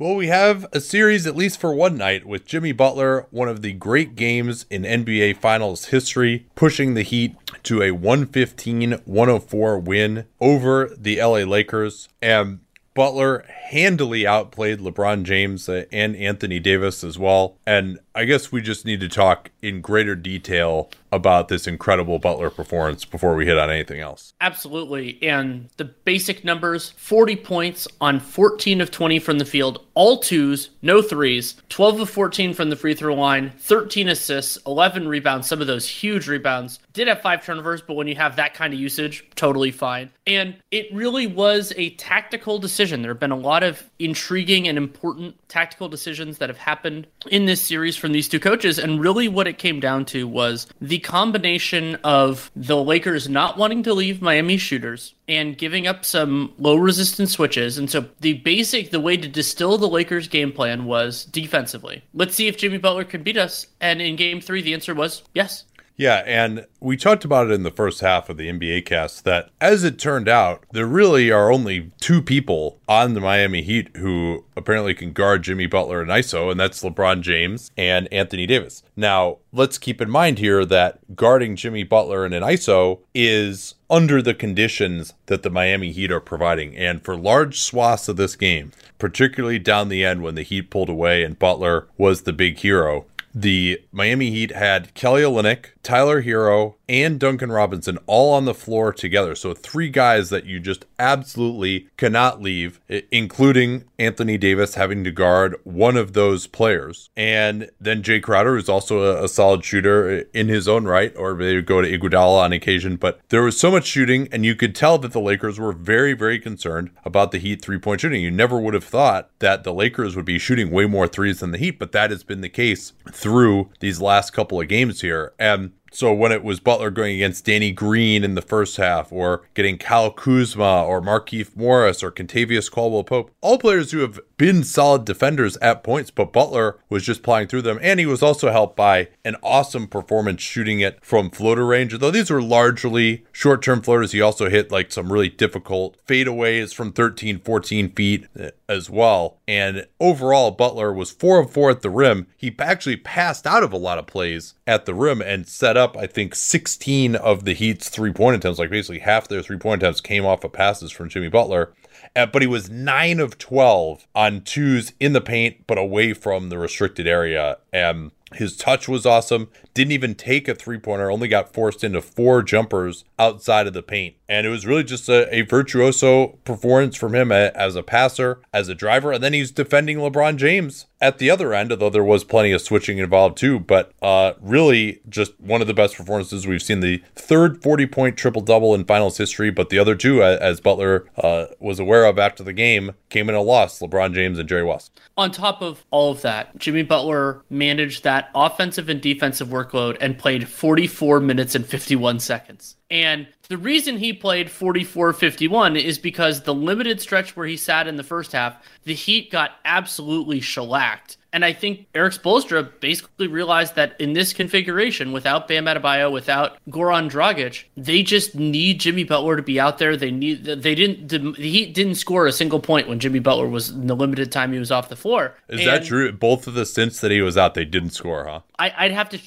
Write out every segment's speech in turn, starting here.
Well, we have a series, at least for one night, with Jimmy Butler, one of the great games in NBA Finals history, pushing the Heat to a 115 104 win over the LA Lakers. And Butler handily outplayed LeBron James uh, and Anthony Davis as well. And I guess we just need to talk in greater detail about this incredible Butler performance before we hit on anything else. Absolutely. And the basic numbers 40 points on 14 of 20 from the field, all twos, no threes, 12 of 14 from the free throw line, 13 assists, 11 rebounds, some of those huge rebounds. Did have five turnovers, but when you have that kind of usage, totally fine. And it really was a tactical decision. There have been a lot of intriguing and important tactical decisions that have happened in this series from these two coaches. And really, what it came down to was the combination of the Lakers not wanting to leave Miami shooters and giving up some low resistance switches. And so, the basic, the way to distill the Lakers' game plan was defensively. Let's see if Jimmy Butler can beat us. And in game three, the answer was yes. Yeah, and we talked about it in the first half of the NBA cast that as it turned out, there really are only two people on the Miami Heat who apparently can guard Jimmy Butler and ISO, and that's LeBron James and Anthony Davis. Now, let's keep in mind here that guarding Jimmy Butler in an ISO is under the conditions that the Miami Heat are providing. And for large swaths of this game, particularly down the end when the Heat pulled away and Butler was the big hero, the Miami Heat had Kelly Olynyk, Tyler Herro, and Duncan Robinson all on the floor together. So three guys that you just absolutely cannot leave, including Anthony Davis having to guard one of those players. And then Jae Crowder, who's also a, a solid shooter in his own right, or they would go to Iguodala on occasion. But there was so much shooting, and you could tell that the Lakers were very, very concerned about the Heat three point shooting. You never would have thought that the Lakers would be shooting way more threes than the Heat, but that has been the case through these last couple of games here. And so when it was Butler going against Danny Green in the first half, or getting Kyle Kuzma, or Markieff Morris, or Kentavious Caldwell Pope, all players who have been solid defenders at points, but Butler was just plying through them, and he was also helped by an awesome performance shooting it from floater range. Though these were largely short-term floaters, he also hit like some really difficult fadeaways from 13, 14 feet eh, as well. And overall, Butler was four of four at the rim. He actually passed out of a lot of plays at the rim and set up, I think, 16 of the Heat's three point attempts. Like basically half their three point attempts came off of passes from Jimmy Butler. Uh, but he was 9 of 12 on twos in the paint, but away from the restricted area. And his touch was awesome. Didn't even take a three pointer, only got forced into four jumpers outside of the paint. And it was really just a, a, virtuoso performance from him as a passer, as a driver. And then he's defending LeBron James at the other end, although there was plenty of switching involved too. But uh, really, just one of the best performances we've seen. The third 40 point triple double in finals history, but the other two, as Butler uh, was aware of after the game, came in a loss LeBron James and Jerry West. On top of all of that, Jimmy Butler managed that offensive and defensive workload and played 44 minutes and 51 seconds. And the reason he played 44 51 is because the limited stretch where he sat in the first half, the Heat got absolutely shellacked. And I think Erik Spoelstra basically realized that in this configuration, without Bam Adebayo, without Goran Dragic, they just need Jimmy Butler to be out there. They need they didn't the Heat didn't score a single point when Jimmy Butler was in the limited time he was off the floor. Is and that true? Both of the stints that he was out, they didn't score, huh? I, would have to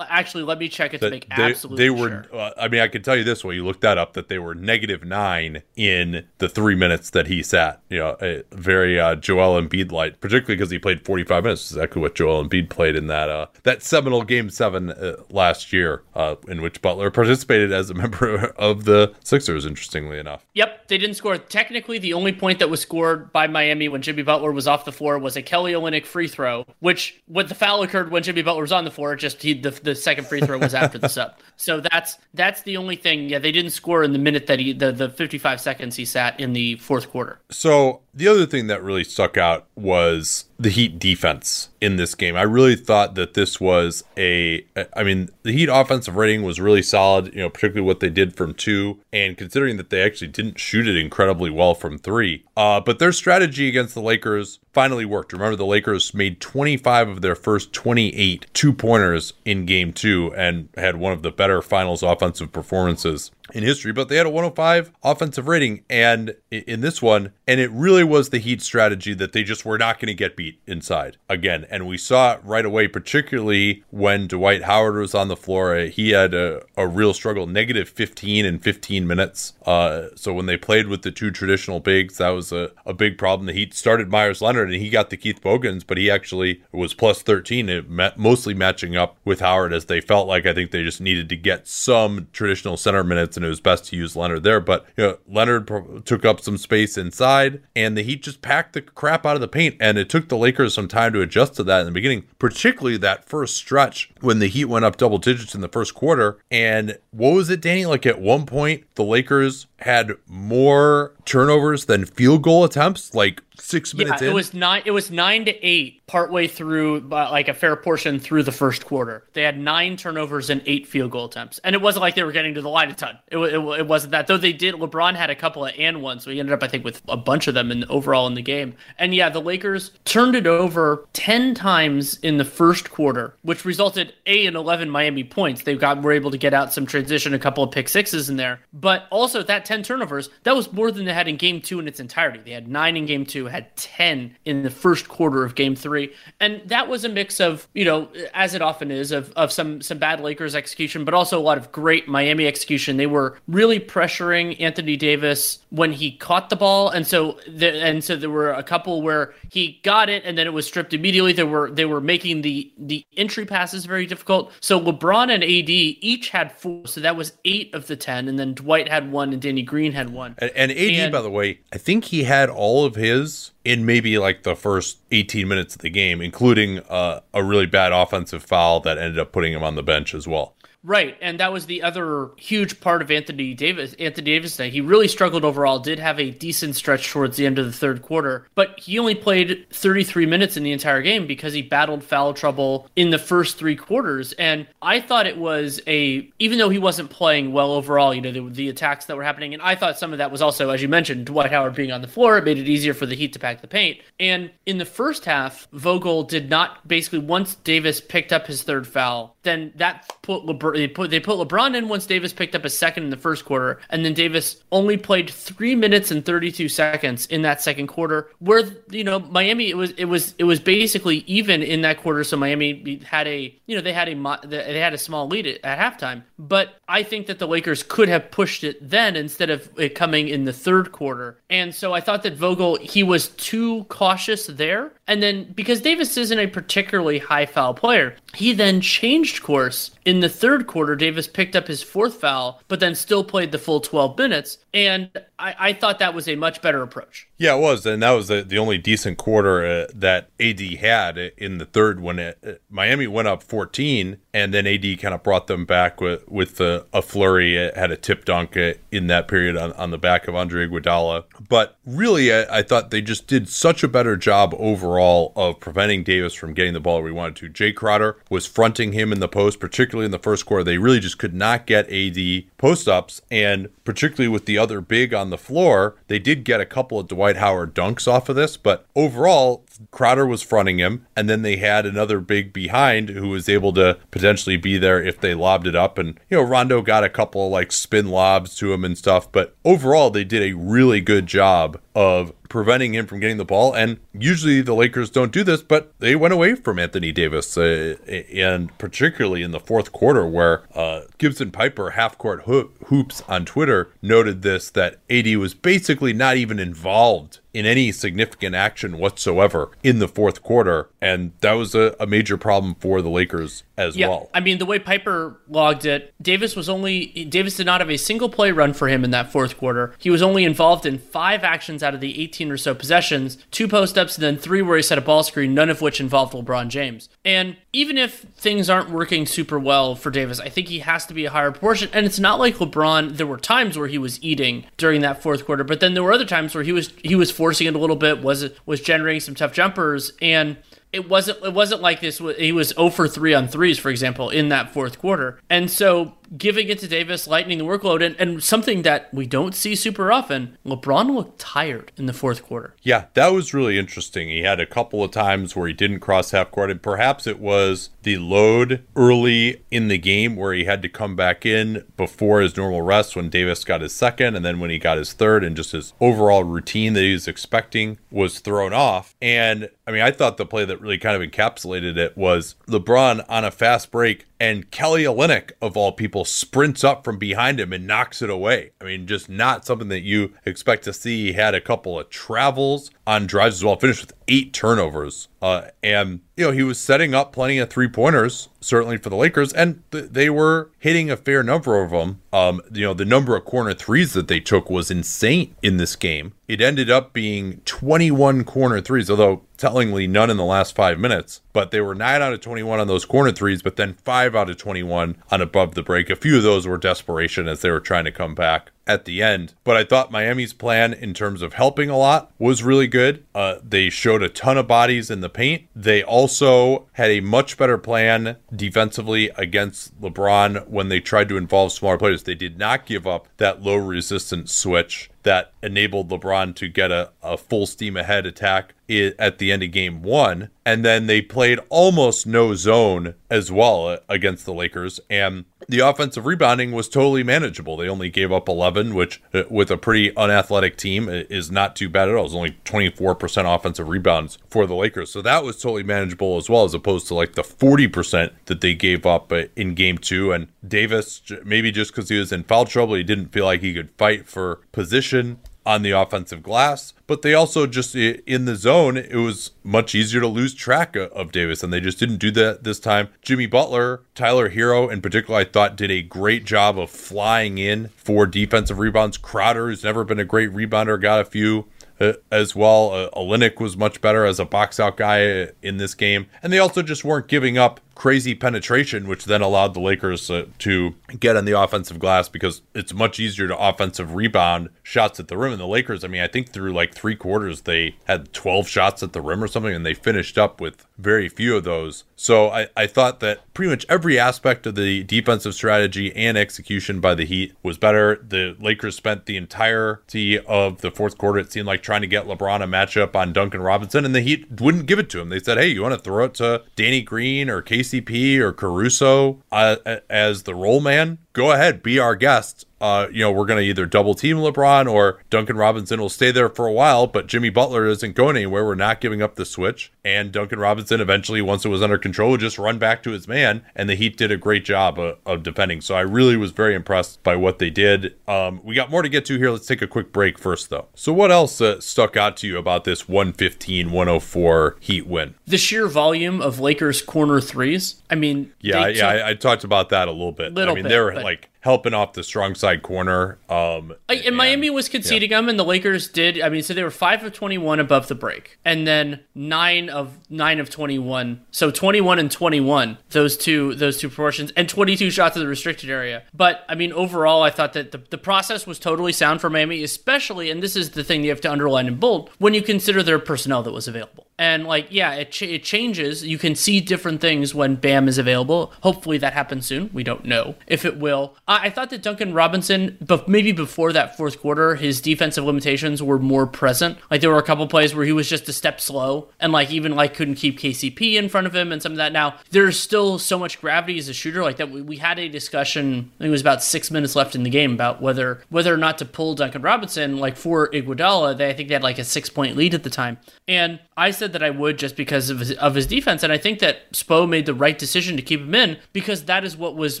actually let me check it to make they, absolutely they were sure. uh, i mean i can tell you this way. You looked that up that they were negative nine in the three minutes that he sat. You know a very uh, joel Embiid light particularly because he played 45 minutes. Exactly what joel Embiid played in that uh, that seminal game seven uh, last year uh, in which butler participated as a member of the sixers interestingly enough. Yep they didn't score. Technically the only point that was scored by miami when jimmy butler was off the floor was a kelly olynyk free throw which when the foul occurred when jimmy butler was on the floor just he the, the the second free throw was after the sub. So that's that's the only thing. Yeah, they didn't score in the minute that he the the 55 seconds he sat in the fourth quarter. So the other thing that really stuck out was the Heat defense in this game. I really thought that this was a, I mean, the Heat offensive rating was really solid, you know, particularly what they did from two, and considering that they actually didn't shoot it incredibly well from three. Uh, but their strategy against the Lakers finally worked. Remember, the Lakers made 25 of their first 28 two pointers in game two and had one of the better finals offensive performances in history, but they had a 105 offensive rating and in this one, and it really was the Heat strategy that they just were not going to get beat inside again. And we saw it right away, particularly when Dwight Howard was on the floor. He had a, a real struggle, negative 15 in 15 minutes. Uh, so when they played with the two traditional bigs, that was a, a big problem. The Heat started Meyers Leonard and he got the Keith Bogans, but he actually was plus 13, it met, mostly matching up with Howard as they felt like I think they just needed to get some traditional center minutes and it was best to use Leonard there. But you know, Leonard pro- took up some space inside and the Heat just packed the crap out of the paint. And it took the Lakers some time to adjust to that in the beginning, particularly that first stretch when the Heat went up double digits in the first quarter. And what was it, Danny? Like at one point, the Lakers had more turnovers than field goal attempts. Like six minutes yeah, in? It was nine. It was nine to eight, partway through, uh, like a fair portion through the first quarter. They had nine turnovers and eight field goal attempts, and it wasn't like they were getting to the line a ton. It, it, it wasn't that. Though they did. LeBron had a couple of and ones, so he ended up, I think, with a bunch of them in overall in the game. And yeah, the Lakers turned it over ten times in the first quarter, which resulted a in eleven Miami points. They got were able to get out some transition, a couple of pick sixes in there, but also that ten turnovers that was more than they had in game two in its entirety. They had nine in game two had 10 in the first quarter of game three. And that was a mix of, you know, as it often is, of, of some, some bad Lakers execution, but also a lot of great Miami execution. They were really pressuring Anthony Davis when he caught the ball. And so, the, and so there were a couple where he got it and then it was stripped immediately. They were, they were making the, the entry passes very difficult. So LeBron and AD each had four. So that was eight of the 10. And then Dwight had one and Danny Green had one. And, and AD, and, by the way, I think he had all of his in maybe like the first 18 minutes of the game, including uh, a really bad offensive foul that ended up putting him on the bench as well. Right, and that was the other huge part of Anthony Davis. Anthony Davis, he really struggled overall. Did have a decent stretch towards the end of the third quarter, but he only played 33 minutes in the entire game because he battled foul trouble in the first three quarters. And I thought it was a, even though he wasn't playing well overall, you know, the, the attacks that were happening, and I thought some of that was also, as you mentioned, Dwight Howard being on the floor. It made it easier for the Heat to pack the paint. And in the first half, Vogel did not basically once Davis picked up his third foul, then that put LeBron they put they put LeBron in once Davis picked up a second in the first quarter, and then Davis only played three minutes and thirty two seconds in that second quarter. Where you know Miami, it was it was it was basically even in that quarter. So Miami had a you know they had a they had a small lead at, at halftime, but I think that the Lakers could have pushed it then instead of it coming in the third quarter. And so I thought that Vogel he was too cautious there, and then because Davis isn't a particularly high foul player, he then changed course in the third quarter. Davis picked up his fourth foul, but then still played the full 12 minutes. And I, I thought that was a much better approach. Yeah, it was. And that was the, the only decent quarter uh, that AD had in the third when it, uh, Miami went up 14 and then AD kind of brought them back with, with a, a flurry. It had a tip dunk uh, in that period on, on the back of Andre Iguodala. But really, I, I thought they just did such a better job overall of preventing Davis from getting the ball he wanted to. Jae Crowder was fronting him in the post, particularly in the first quarter. They really just could not get AD post ups. And particularly with the other big on the floor, they did get a couple of Dwight Howard dunks off of this. But overall, Crowder was fronting him, and then they had another big behind who was able to potentially be there if they lobbed it up. And, you know, Rondo got a couple of like spin lobs to him and stuff. But overall, they did a really good job of preventing him from getting the ball. And usually the Lakers don't do this, but they went away from Anthony Davis, uh, and particularly in the fourth quarter, where uh, Gibson Pyper, half court ho- hoops on Twitter, noted this that AD was basically not even involved in any significant action whatsoever in the fourth quarter. And that was a, a major problem for the Lakers as yeah, well. I mean, the way Pyper logged it, Davis was only Davis did not have a single play run for him in that fourth quarter. He was only involved in five actions out of the 18 or so possessions, two post ups, and then three where he set a ball screen, none of which involved LeBron James. And even if things aren't working super well for Davis, I think he has to be a higher proportion. And it's not like LeBron. There were times where he was eating during that fourth quarter, but then there were other times where he was he was forcing it a little bit, was was generating some tough jumpers, and it wasn't it wasn't like this. He was 0 for 3 on threes, for example, in that fourth quarter. And so giving it to Davis, lightening the workload, and, and something that we don't see super often, LeBron looked tired in the fourth quarter. Yeah, that was really interesting. He had a couple of times where he didn't cross half court, and perhaps it was the load early in the game where he had to come back in before his normal rest when Davis got his second, and then when he got his third, and just his overall routine that he was expecting was thrown off. And I mean, I thought the play that really kind of encapsulated it was LeBron on a fast break and Kelly Olynyk, of all people, sprints up from behind him and knocks it away. I mean, just not something that you expect to see. He had a couple of travels on drives as well, finished with eight turnovers. Uh, and, you know, he was setting up plenty of three pointers, certainly for the Lakers, and th- they were hitting a fair number of them. Um, you know, the number of corner threes that they took was insane in this game. It ended up being 21 corner threes, although tellingly none in the last five minutes. But they were 9 out of 21 on those corner threes, but then 5 out of 21 on above the break. A few of those were desperation as they were trying to come back at the end. But I thought Miami's plan in terms of helping a lot was really good. Uh, they showed a ton of bodies in the paint. They also had a much better plan defensively against LeBron when they tried to involve smaller players. They did not give up that low resistance switch that enabled LeBron to get a, a full steam ahead attack at the end of game one. And then they played almost no zone as well against the Lakers. And the offensive rebounding was totally manageable. They only gave up 11, which uh, with a pretty unathletic team is not too bad at all. It was only 24% offensive rebounds for the Lakers. So that was totally manageable as well, as opposed to like the 40% that they gave up uh, in game two. And Davis, maybe just because he was in foul trouble, he didn't feel like he could fight for position on the offensive glass, but they also just in the zone, it was much easier to lose track of Davis, and they just didn't do that this time. Jimmy Butler, Tyler Herro, in particular, I thought did a great job of flying in for defensive rebounds. Crowder, who's never been a great rebounder, got a few. Uh, as well. Uh, Olynyk was much better as a box out guy in this game. And they also just weren't giving up crazy penetration, which then allowed the Lakers uh, to get on the offensive glass because it's much easier to offensive rebound shots at the rim. And the Lakers, I mean, I think through like three quarters, they had 12 shots at the rim or something, and they finished up with very few of those. So I, I thought that pretty much every aspect of the defensive strategy and execution by the Heat was better. The Lakers spent the entirety of the fourth quarter, it seemed like, trying to get LeBron a matchup on Duncan Robinson, and the Heat wouldn't give it to him. They said, hey, you want to throw it to Danny Green or KCP or Caruso uh, as the roll man, go ahead, be our guest uh, you know, we're going to either double team LeBron or Duncan Robinson will stay there for a while, but Jimmy Butler isn't going anywhere. We're not giving up the switch. And Duncan Robinson eventually, once it was under control, would just run back to his man. And the Heat did a great job of, of defending. So I really was very impressed by what they did. Um, we got more to get to here. Let's take a quick break first, though. So, what else uh, stuck out to you about this 115 104 Heat win? The sheer volume of Lakers corner threes. I mean, yeah, yeah, I, I, talked about that a little bit. Little I mean, bit, they were like helping off the strong side corner. Um, and, and Miami was conceding yeah. them, and the Lakers did. I mean, so they were five of twenty-one above the break, and then nine of nine of twenty-one. So twenty-one and twenty-one. Those two, those two proportions, and twenty-two shots in the restricted area. But I mean, overall, I thought that the, the process was totally sound for Miami, especially, and this is the thing you have to underline in bold when you consider their personnel that was available. And like, yeah, it, ch- it changes. You can see different things when Bam is available. Hopefully that happens soon. We don't know if it will. I, thought that Duncan Robinson, but maybe before that fourth quarter, his defensive limitations were more present. Like there were a couple plays where he was just a step slow, and like even like couldn't keep KCP in front of him and some of that. Now there's still so much gravity as a shooter. Like that, we, we had a discussion. I think it was about six minutes left in the game about whether whether or not to pull Duncan Robinson. Like for Iguodala, they I think they had like a six point lead at the time, and I said that I would just because of his, of his defense. And I think that Spo made the right decision to keep him in because that is what was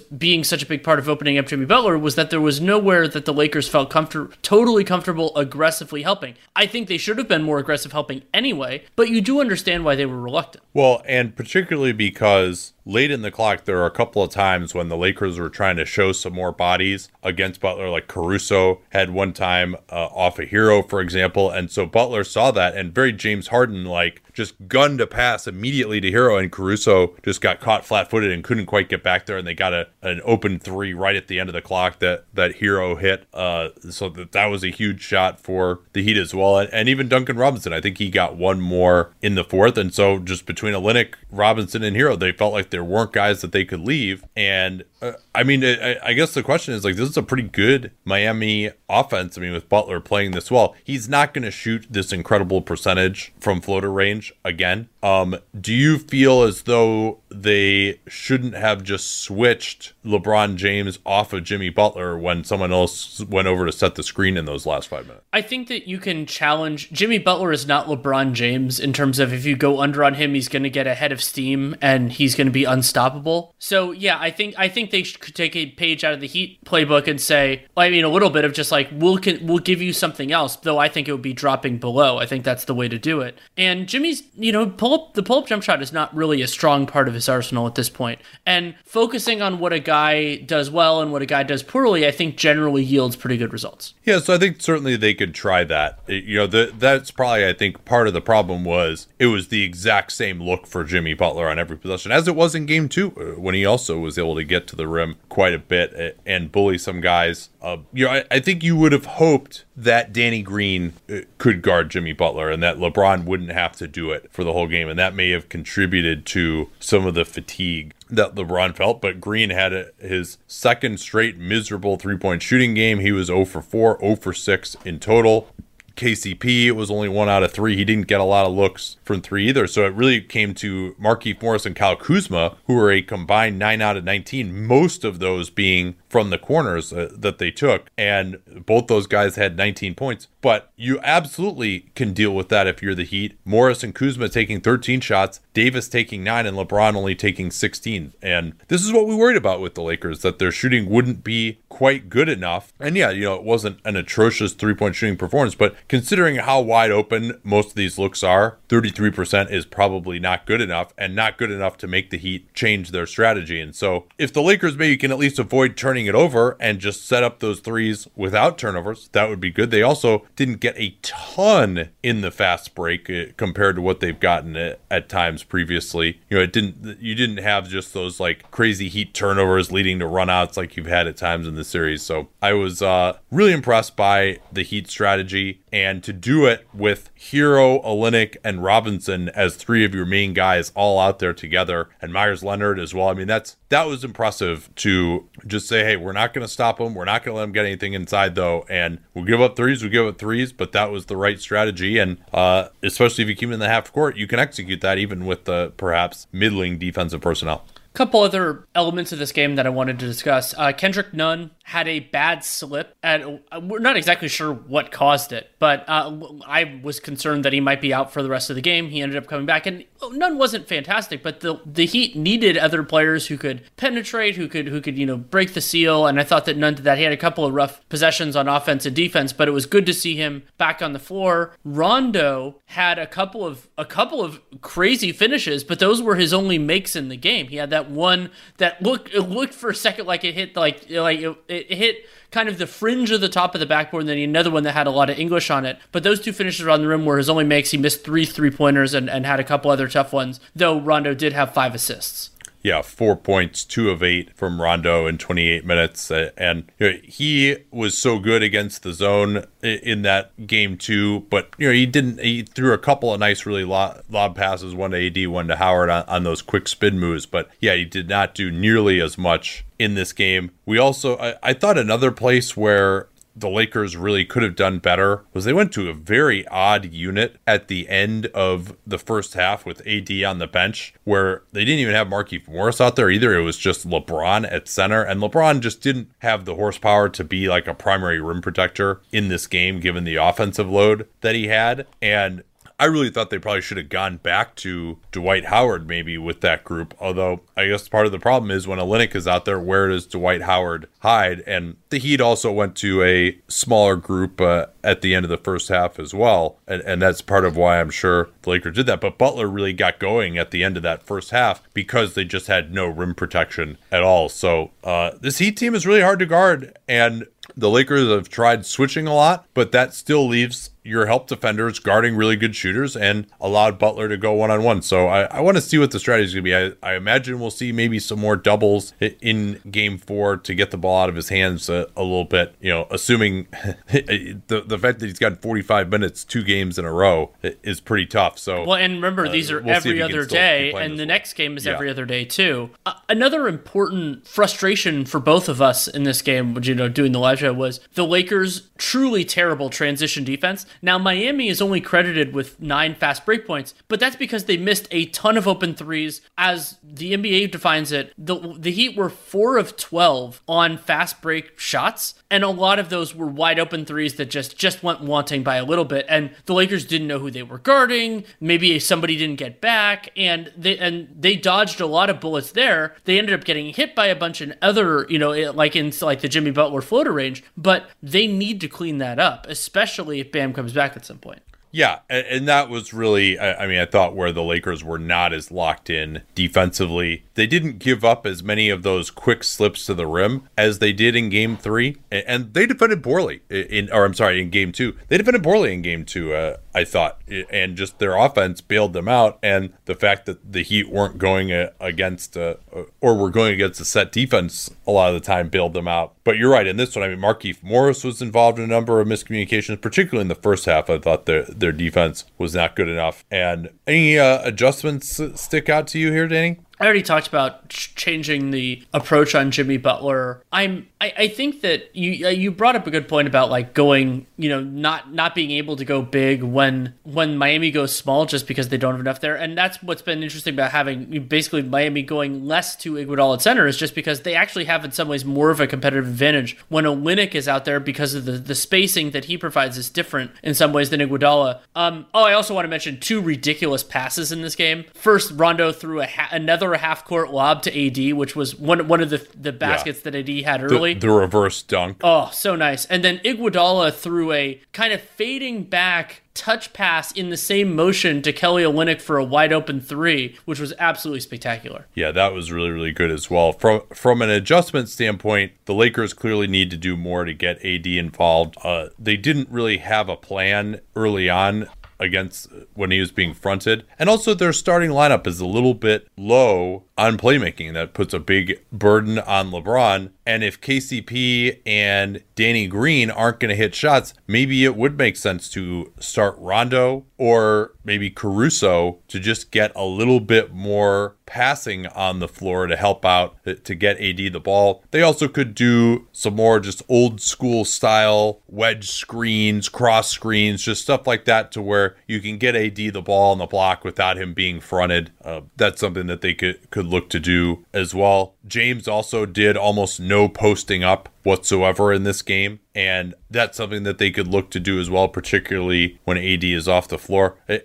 being such a big part of opening up Jimmy Butler was that there was nowhere that the Lakers felt comfortable, totally comfortable aggressively helping. I think they should have been more aggressive helping anyway, but you do understand why they were reluctant. Well, and particularly because late in the clock, there are a couple of times when the Lakers were trying to show some more bodies against Butler, like Caruso had one time uh, off a Herro, for example. And so Butler saw that and very James Harden like just gunned a pass immediately to Herro, and Caruso just got caught flat-footed and couldn't quite get back there, and they got a an open three right at the end of the clock that that Herro hit. Uh, so that that was a huge shot for the Heat as well, and, and even Duncan Robinson, I think he got one more in the fourth, and so just between Olynyk, Robinson, and Herro, they felt like there weren't guys that they could leave, and uh, I mean, I, I guess the question is like, this is a pretty good Miami offense. I mean, with Butler playing this well, he's not going to shoot this incredible percentage from floater range again. Um, do you feel as though they shouldn't have just switched LeBron James off of Jimmy Butler when someone else went over to set the screen in those last five minutes? I think that you can challenge Jimmy Butler is not LeBron James in terms of if you go under on him, he's going to get ahead of steam and he's going to be unstoppable. So yeah, I think I think they could take a page out of the Heat playbook and say, I mean, a little bit of just like we'll can, we'll give you something else. Though I think it would be dropping below. I think that's the way to do it. And Jimmy's, you know, up the pull up jump shot is not really a strong part of his arsenal at this point. And focusing on what a guy does well and what a guy does poorly, I think generally yields pretty good results. Yeah, so I think certainly they could try that. You know, the, that's probably I think part of the problem was it was the exact same look for Jimmy Butler on every possession as it was in game two uh, when he also was able to get to the rim quite a bit and bully some guys. Uh, you know, I, I, think you would have hoped that Danny Green uh, could guard Jimmy Butler and that LeBron wouldn't have to do it for the whole game, and that may have contributed to some of the fatigue that LeBron felt, but Green had a, his second straight miserable three point shooting game. He was 0 for 4, 0 for 6 in total. KCP, it was only one out of three. He didn't get a lot of looks from three either. So it really came to Markieff Morris and Kyle Kuzma, who were a combined nine out of 19, most of those being from the corners uh, that they took. And both those guys had 19 points. But you absolutely can deal with that if you're the Heat. Morris and Kuzma taking 13 shots, Davis taking nine, and LeBron only taking 16. And this is what we worried about with the Lakers that their shooting wouldn't be quite good enough. And yeah, you know, it wasn't an atrocious three point shooting performance, but considering how wide open most of these looks are, 33% is probably not good enough and not good enough to make the Heat change their strategy. And so if the Lakers maybe can at least avoid turning it over and just set up those threes without turnovers, that would be good. They also didn't get a ton in the fast break uh, compared to what they've gotten at, at times previously. You know, it didn't you didn't have just those like crazy heat turnovers leading to runouts like you've had at times in the series. So I was uh, really impressed by the Heat strategy and to do it with Herro, Olynyk, and Robinson as three of your main guys all out there together, and Meyers Leonard as well. I mean, that's that was impressive to just say, hey, we're not going to stop them. We're not going to let them get anything inside though, and we'll give up threes. We we'll give up threes, but that was the right strategy, and uh, especially if you keep in the half court, you can execute that even with the perhaps middling defensive personnel couple other elements of this game that I wanted to discuss. Uh, Kendrick Nunn had a bad slip, and we're not exactly sure what caused it, but uh, I was concerned that he might be out for the rest of the game. He ended up coming back, and Nunn wasn't fantastic, but the the Heat needed other players who could penetrate, who could who could you know break the seal, and I thought that Nunn did that. He had a couple of rough possessions on offense and defense, but it was good to see him back on the floor. Rondo had a couple of a couple of crazy finishes, but those were his only makes in the game. He had that one that looked looked for a second like it hit like like it, it hit kind of the fringe of the top of the backboard, and then another one that had a lot of English on it. But those two finishes on the rim were his only makes. He missed three three pointers and, and had a couple other tough ones, though Rondo did have five assists yeah, four points, two of eight from Rondo in 28 minutes. And you know, he was so good against the zone in that game, too. But, you know, he didn't, he threw a couple of nice, really lob, lob passes, one to AD, one to Howard on, on those quick spin moves. But yeah, he did not do nearly as much in this game. We also, I, I thought another place where the Lakers really could have done better was they went to a very odd unit at the end of the first half with AD on the bench, where they didn't even have Markieff Morris out there either. It was just LeBron at center, and LeBron just didn't have the horsepower to be like a primary rim protector in this game, given the offensive load that he had. And I really thought they probably should have gone back to Dwight Howard maybe with that group. Although I guess part of the problem is when Olynyk is out there, where does Dwight Howard hide? And the Heat also went to a smaller group uh, at the end of the first half as well, and, and that's part of why I'm sure the Lakers did that. But Butler really got going at the end of that first half because they just had no rim protection at all. So uh, this Heat team is really hard to guard, and the Lakers have tried switching a lot, but that still leaves your help defenders guarding really good shooters and allowed Butler to go one on one. So I, I want to see what the strategy is going to be. I, I, imagine we'll see maybe some more doubles in game four to get the ball out of his hands a, a little bit, you know, assuming the, the fact that he's got 45 minutes, two games in a row is pretty tough. So, well, and remember, uh, these are we'll every other day, and the next game is yeah. every other day too. Uh, another important frustration for both of us in this game, you know, doing the live show was the Lakers' truly terrible transition defense. Now, Miami is only credited with nine fast break points, but that's because they missed a ton of open threes. As the NBA defines it, the, the Heat were four of 12 on fast break shots, and a lot of those were wide open threes that just, just went wanting by a little bit. And the Lakers didn't know who they were guarding. Maybe somebody didn't get back, and they, and they dodged a lot of bullets there. They ended up getting hit by a bunch of other, you know, like in like the Jimmy Butler floater range, but they need to clean that up, especially if Bam comes back at some point. Yeah, and that was really, I mean, I thought where the Lakers were not as locked in defensively. They didn't give up as many of those quick slips to the rim as they did in game three. And they defended poorly in, or I'm sorry, in game two. They defended poorly in game two, uh, I thought. And just their offense bailed them out. And the fact that the Heat weren't going uh, against, uh, or were going against a set defense a lot of the time bailed them out. But you're right. In this one, I mean, Markieff Morris was involved in a number of miscommunications, particularly in the first half. I thought their their defense was not good enough. And any uh, adjustments stick out to you here, Danny? I already talked about changing the approach on Jimmy Butler. I'm I, I think that you uh, you brought up a good point about like going you know not not being able to go big when when Miami goes small just because they don't have enough there, and that's what's been interesting about having basically Miami going less to Iguodala at center is just because they actually have in some ways more of a competitive advantage when Olynyk is out there because of the the spacing that he provides is different in some ways than Iguodala. Um, oh, I also want to mention two ridiculous passes in this game. First, Rondo threw a ha- another half court lob to AD, which was one one of the the baskets yeah. that AD had early. The, the, reverse dunk. Oh, so nice. And then Iguodala threw a kind of fading back touch pass in the same motion to Kelly Olynyk for a wide open three, which was absolutely spectacular. Yeah, that was really really good as well. From from an adjustment standpoint, the Lakers clearly need to do more to get AD involved. Uh, they didn't really have a plan early on against when he was being fronted. And also, their starting lineup is a little bit low on playmaking. That puts a big burden on LeBron. And if KCP and Danny Green aren't going to hit shots, maybe it would make sense to start Rondo or maybe Caruso to just get a little bit more passing on the floor to help out to get AD the ball. They also could do some more just old school style wedge screens, cross screens, just stuff like that to where you can get AD the ball on the block without him being fronted. Uh, that's something that they could could look to do as well. James also did almost no posting up whatsoever in this game. And that's something that they could look to do as well, particularly when AD is off the floor.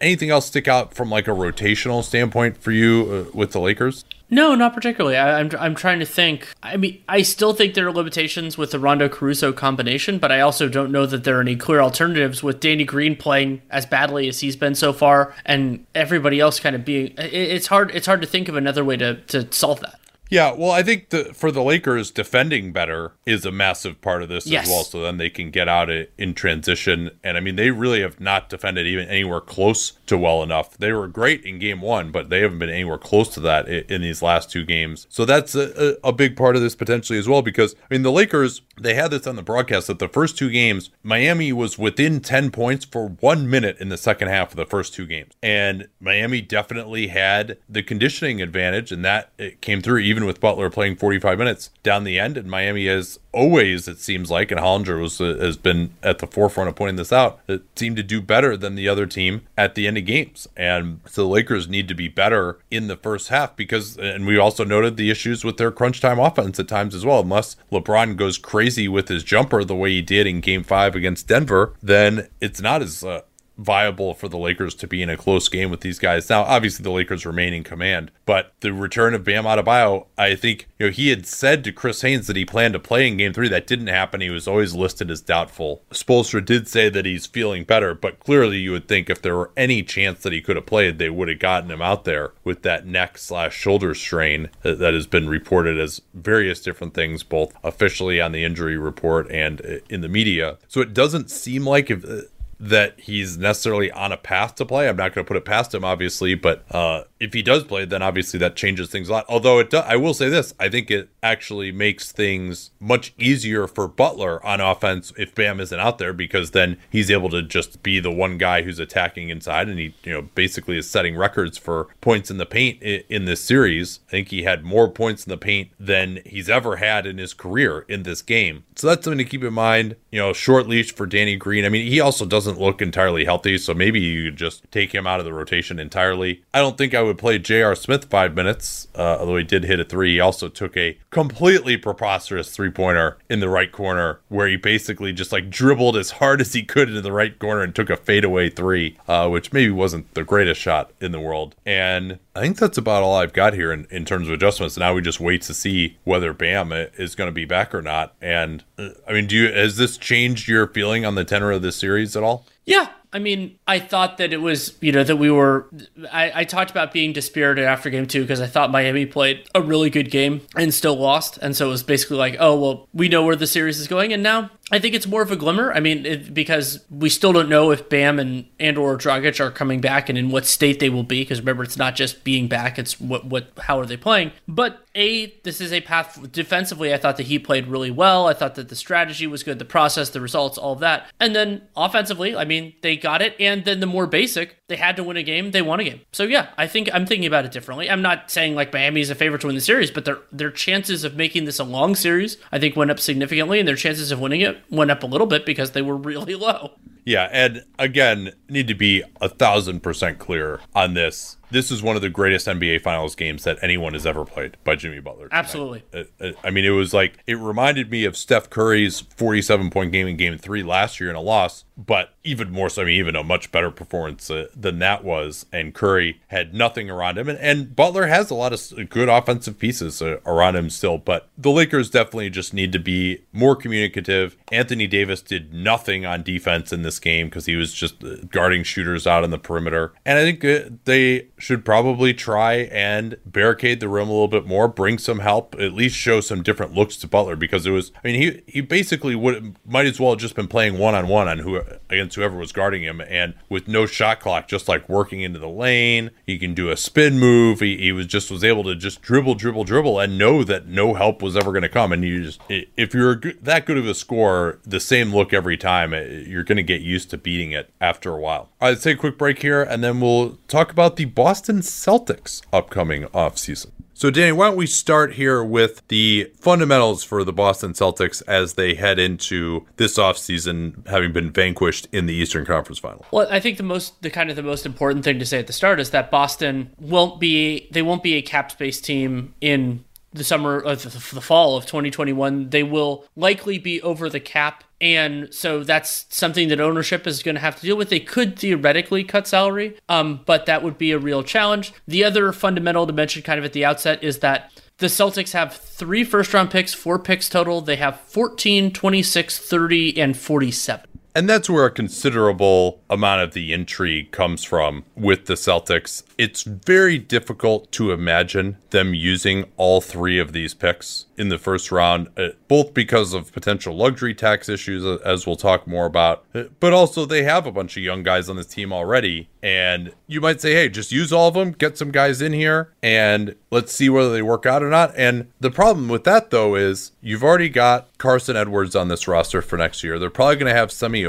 Anything else stick out from like a rotational standpoint for you uh, with the Lakers? No, not particularly. I, am I'm, I'm trying to think. I mean, I still think there are limitations with the Rondo Caruso combination, but I also don't know that there are any clear alternatives with Danny Green playing as badly as he's been so far, and everybody else kind of being. It, it's hard. It's hard to think of another way to to solve that. Yeah, well, I think the, for the Lakers, defending better is a massive part of this yes. as well. So then they can get out in transition. And I mean, they really have not defended even anywhere close to well enough. They were great in game one, but they haven't been anywhere close to that in, in these last two games. So that's a, a, big part of this potentially as well. Because I mean, the Lakers, they had this on the broadcast that the first two games, Miami was within 10 points for one minute in the second half of the first two games. And Miami definitely had the conditioning advantage, and that it came through even with Butler playing 45 minutes down the end. And Miami has always, it seems like, and Hollinger was uh, has been at the forefront of pointing this out, it seemed to do better than the other team at the end games. And so the Lakers need to be better in the first half because, and we also noted the issues with their crunch time offense at times as well. Unless LeBron goes crazy with his jumper the way he did in game five against Denver, then it's not as uh, viable for the Lakers to be in a close game with these guys. Now, obviously, the Lakers remain in command, but the return of Bam Adebayo, I think, you know, he had said to Chris Haynes that he planned to play in game three. That didn't happen. He was always listed as doubtful. Spoelstra did say that he's feeling better, but clearly you would think if there were any chance that he could have played, they would have gotten him out there with that neck slash shoulder strain that has been reported as various different things, both officially on the injury report and uh, in the media. So it doesn't seem like if uh, that he's necessarily on a path to play. I'm not going to put it past him, obviously, but uh, if he does play, then obviously that changes things a lot. Although it, does, I will say this: I think it actually makes things much easier for Butler on offense if Bam isn't out there, because then he's able to just be the one guy who's attacking inside, and he, you know, basically is setting records for points in the paint in, this series. I think he had more points in the paint than he's ever had in his career in this game. So that's something to keep in mind. You know, short leash for Danny Green. I mean, he also doesn't look entirely healthy, so maybe you just take him out of the rotation entirely. I don't think I would play J.R. Smith five minutes, uh, although he did hit a three. He also took a completely preposterous three pointer in the right corner where he basically just like dribbled as hard as he could into the right corner and took a fadeaway three, uh, which maybe wasn't the greatest shot in the world. And I think that's about all I've got here in, in terms of adjustments. Now we just wait to see whether Bam is going to be back or not. And uh, I mean, do you has this changed your feeling on the tenor of this series at all? Yeah, I mean, I thought that it was, you know, that we were. I, I talked about being dispirited after game two because I thought Miami played a really good game and still lost. And so it was basically like, oh, well, we know where the series is going. And now I think it's more of a glimmer. I mean, it, because we still don't know if Bam and and or Dragic are coming back and in what state they will be. Because remember, it's not just being back; it's what what how are they playing. But a this is a path defensively. I thought that he played really well. I thought that the strategy was good, the process, the results, all of that. And then offensively, I mean, they got it. And then the more basic, they had to win a game. They won a game. So yeah, I think I'm thinking about it differently. I'm not saying like Miami is a favorite to win the series, but their their chances of making this a long series, I think, went up significantly, and their chances of winning it went up a little bit because they were really low. Yeah, and again, need to be a thousand percent clear on this this is one of the greatest NBA Finals games that anyone has ever played by Jimmy Butler. Tonight. Absolutely. Uh, uh, I mean, it was like it reminded me of Steph Curry's 47 point game in Game Three last year in a loss, but even more so. I mean, even a much better performance uh, than that was. And Curry had nothing around him, and, and Butler has a lot of good offensive pieces uh, around him still. But the Lakers definitely just need to be more communicative. Anthony Davis did nothing on defense in this game because he was just uh, guarding shooters out on the perimeter, and I think uh, they should probably try and barricade the rim a little bit more, bring some help, at least show some different looks to Butler because it was. I mean, he he basically would might as well have just been playing one on one on who against whoever was guarding him, and with no shot clock, just like working into the lane, he can do a spin move. He, he was just was able to just dribble, dribble, dribble, and know that no help was ever going to come. And you just if you're that good of a scorer, the same look every time, eh, you're going to get used to beating it after a while. Let's take a quick break here, and then we'll talk about the Boston Celtics upcoming offseason. So, Danny, why don't we start here with the fundamentals for the Boston Celtics as they head into this offseason, having been vanquished in the Eastern Conference Final? Well, I think the most, the kind of the most important thing to say at the start is that Boston won't be, they won't be a cap space team in the summer of the fall of 2021 they will likely be over the cap and so that's something that ownership is going to have to deal with they could theoretically cut salary um, but that would be a real challenge the other fundamental dimension kind of at the outset is that the Celtics have three first round picks, four picks total. They have 14, 26, 30, and 47. And that's where a considerable amount of the intrigue comes from with the Celtics. It's very difficult to imagine them using all three of these picks in the first round, uh, both because of potential luxury tax issues, uh, as we'll talk more about, uh, but also they have a bunch of young guys on this team already. And you might say, hey, just use all of them, get some guys in here, and let's see whether they work out or not. And the problem with that, though, is you've already got Carsen Edwards on this roster for next year. They're probably going to have Semi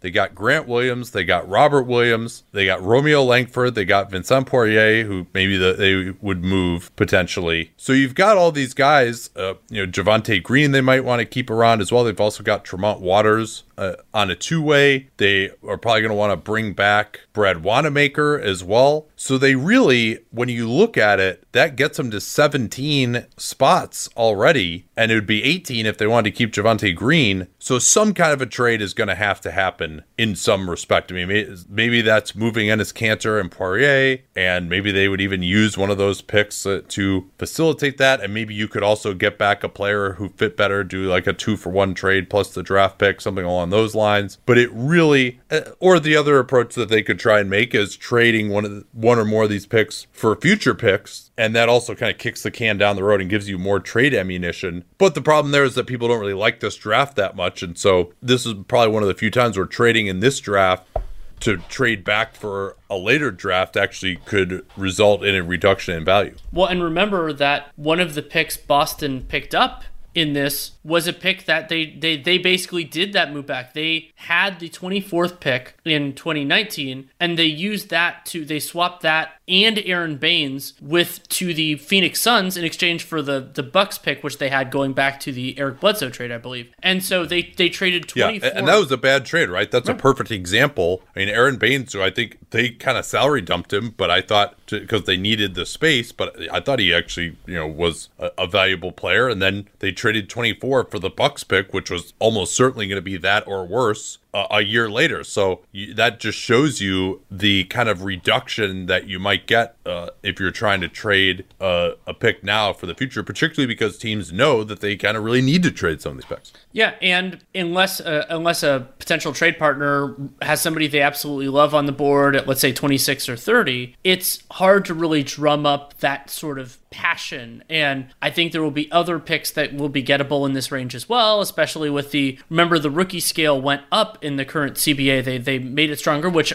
They got Grant Williams. They got Robert Williams. They got Romeo Langford. They got Vincent Poirier, who maybe the, they would move potentially. So you've got all these guys uh, you know, Javonte Green they might want to keep around as well. They've also got Tremont Waters uh, on a two way. They are probably going to want to bring back Brad Wanamaker as well. So they really, when you look at it, that gets them to 17 spots already. And it would be 18 if they wanted to keep Javonte Green. So some kind of a trade is going to have to happen in some respect. I mean, maybe that's moving Enes Kanter and Poirier, and maybe they would even use one of those picks uh, to facilitate that. And maybe you could also get back a player who fit better, do like a two for one trade plus the draft pick, something along those lines. But it really, uh, or the other approach that they could try and make is trading one of one or more of these picks for future picks and that also kind of kicks the can down the road and gives you more trade ammunition. But the problem there is that people don't really like this draft that much, and so this is probably one of the few times we're trading in this draft to trade back for a later draft actually could result in a reduction in value. Well, and remember that one of the picks Boston picked up in this was a pick that they they they basically did that move back. They had the 24th pick in 2019 and they used that to they swapped that and Aron Baynes with to the Phoenix Suns in exchange for the the Bucks pick which they had going back to the Eric Bledsoe trade, I believe. And so they they traded 24 Yeah, and that was a bad trade, right? That's right. a perfect example. I mean, Aron Baynes, who I think they kind of salary dumped him, but I thought because they needed the space, but I thought he actually, you know, was a, a valuable player and then they traded 24 for the Bucks pick, which was almost certainly going to be that or worse a, year later. So you, that just shows you the kind of reduction that you might get uh, if you're trying to trade uh, a pick now for the future, particularly because teams know that they kind of really need to trade some of these picks. Yeah, and unless uh, unless a potential trade partner has somebody they absolutely love on the board at let's say 26 or 30, it's hard to really drum up that sort of passion. And I think there will be other picks that will be gettable in this range as well, especially with the remember the rookie scale went up in the current CBA. They they made it stronger, which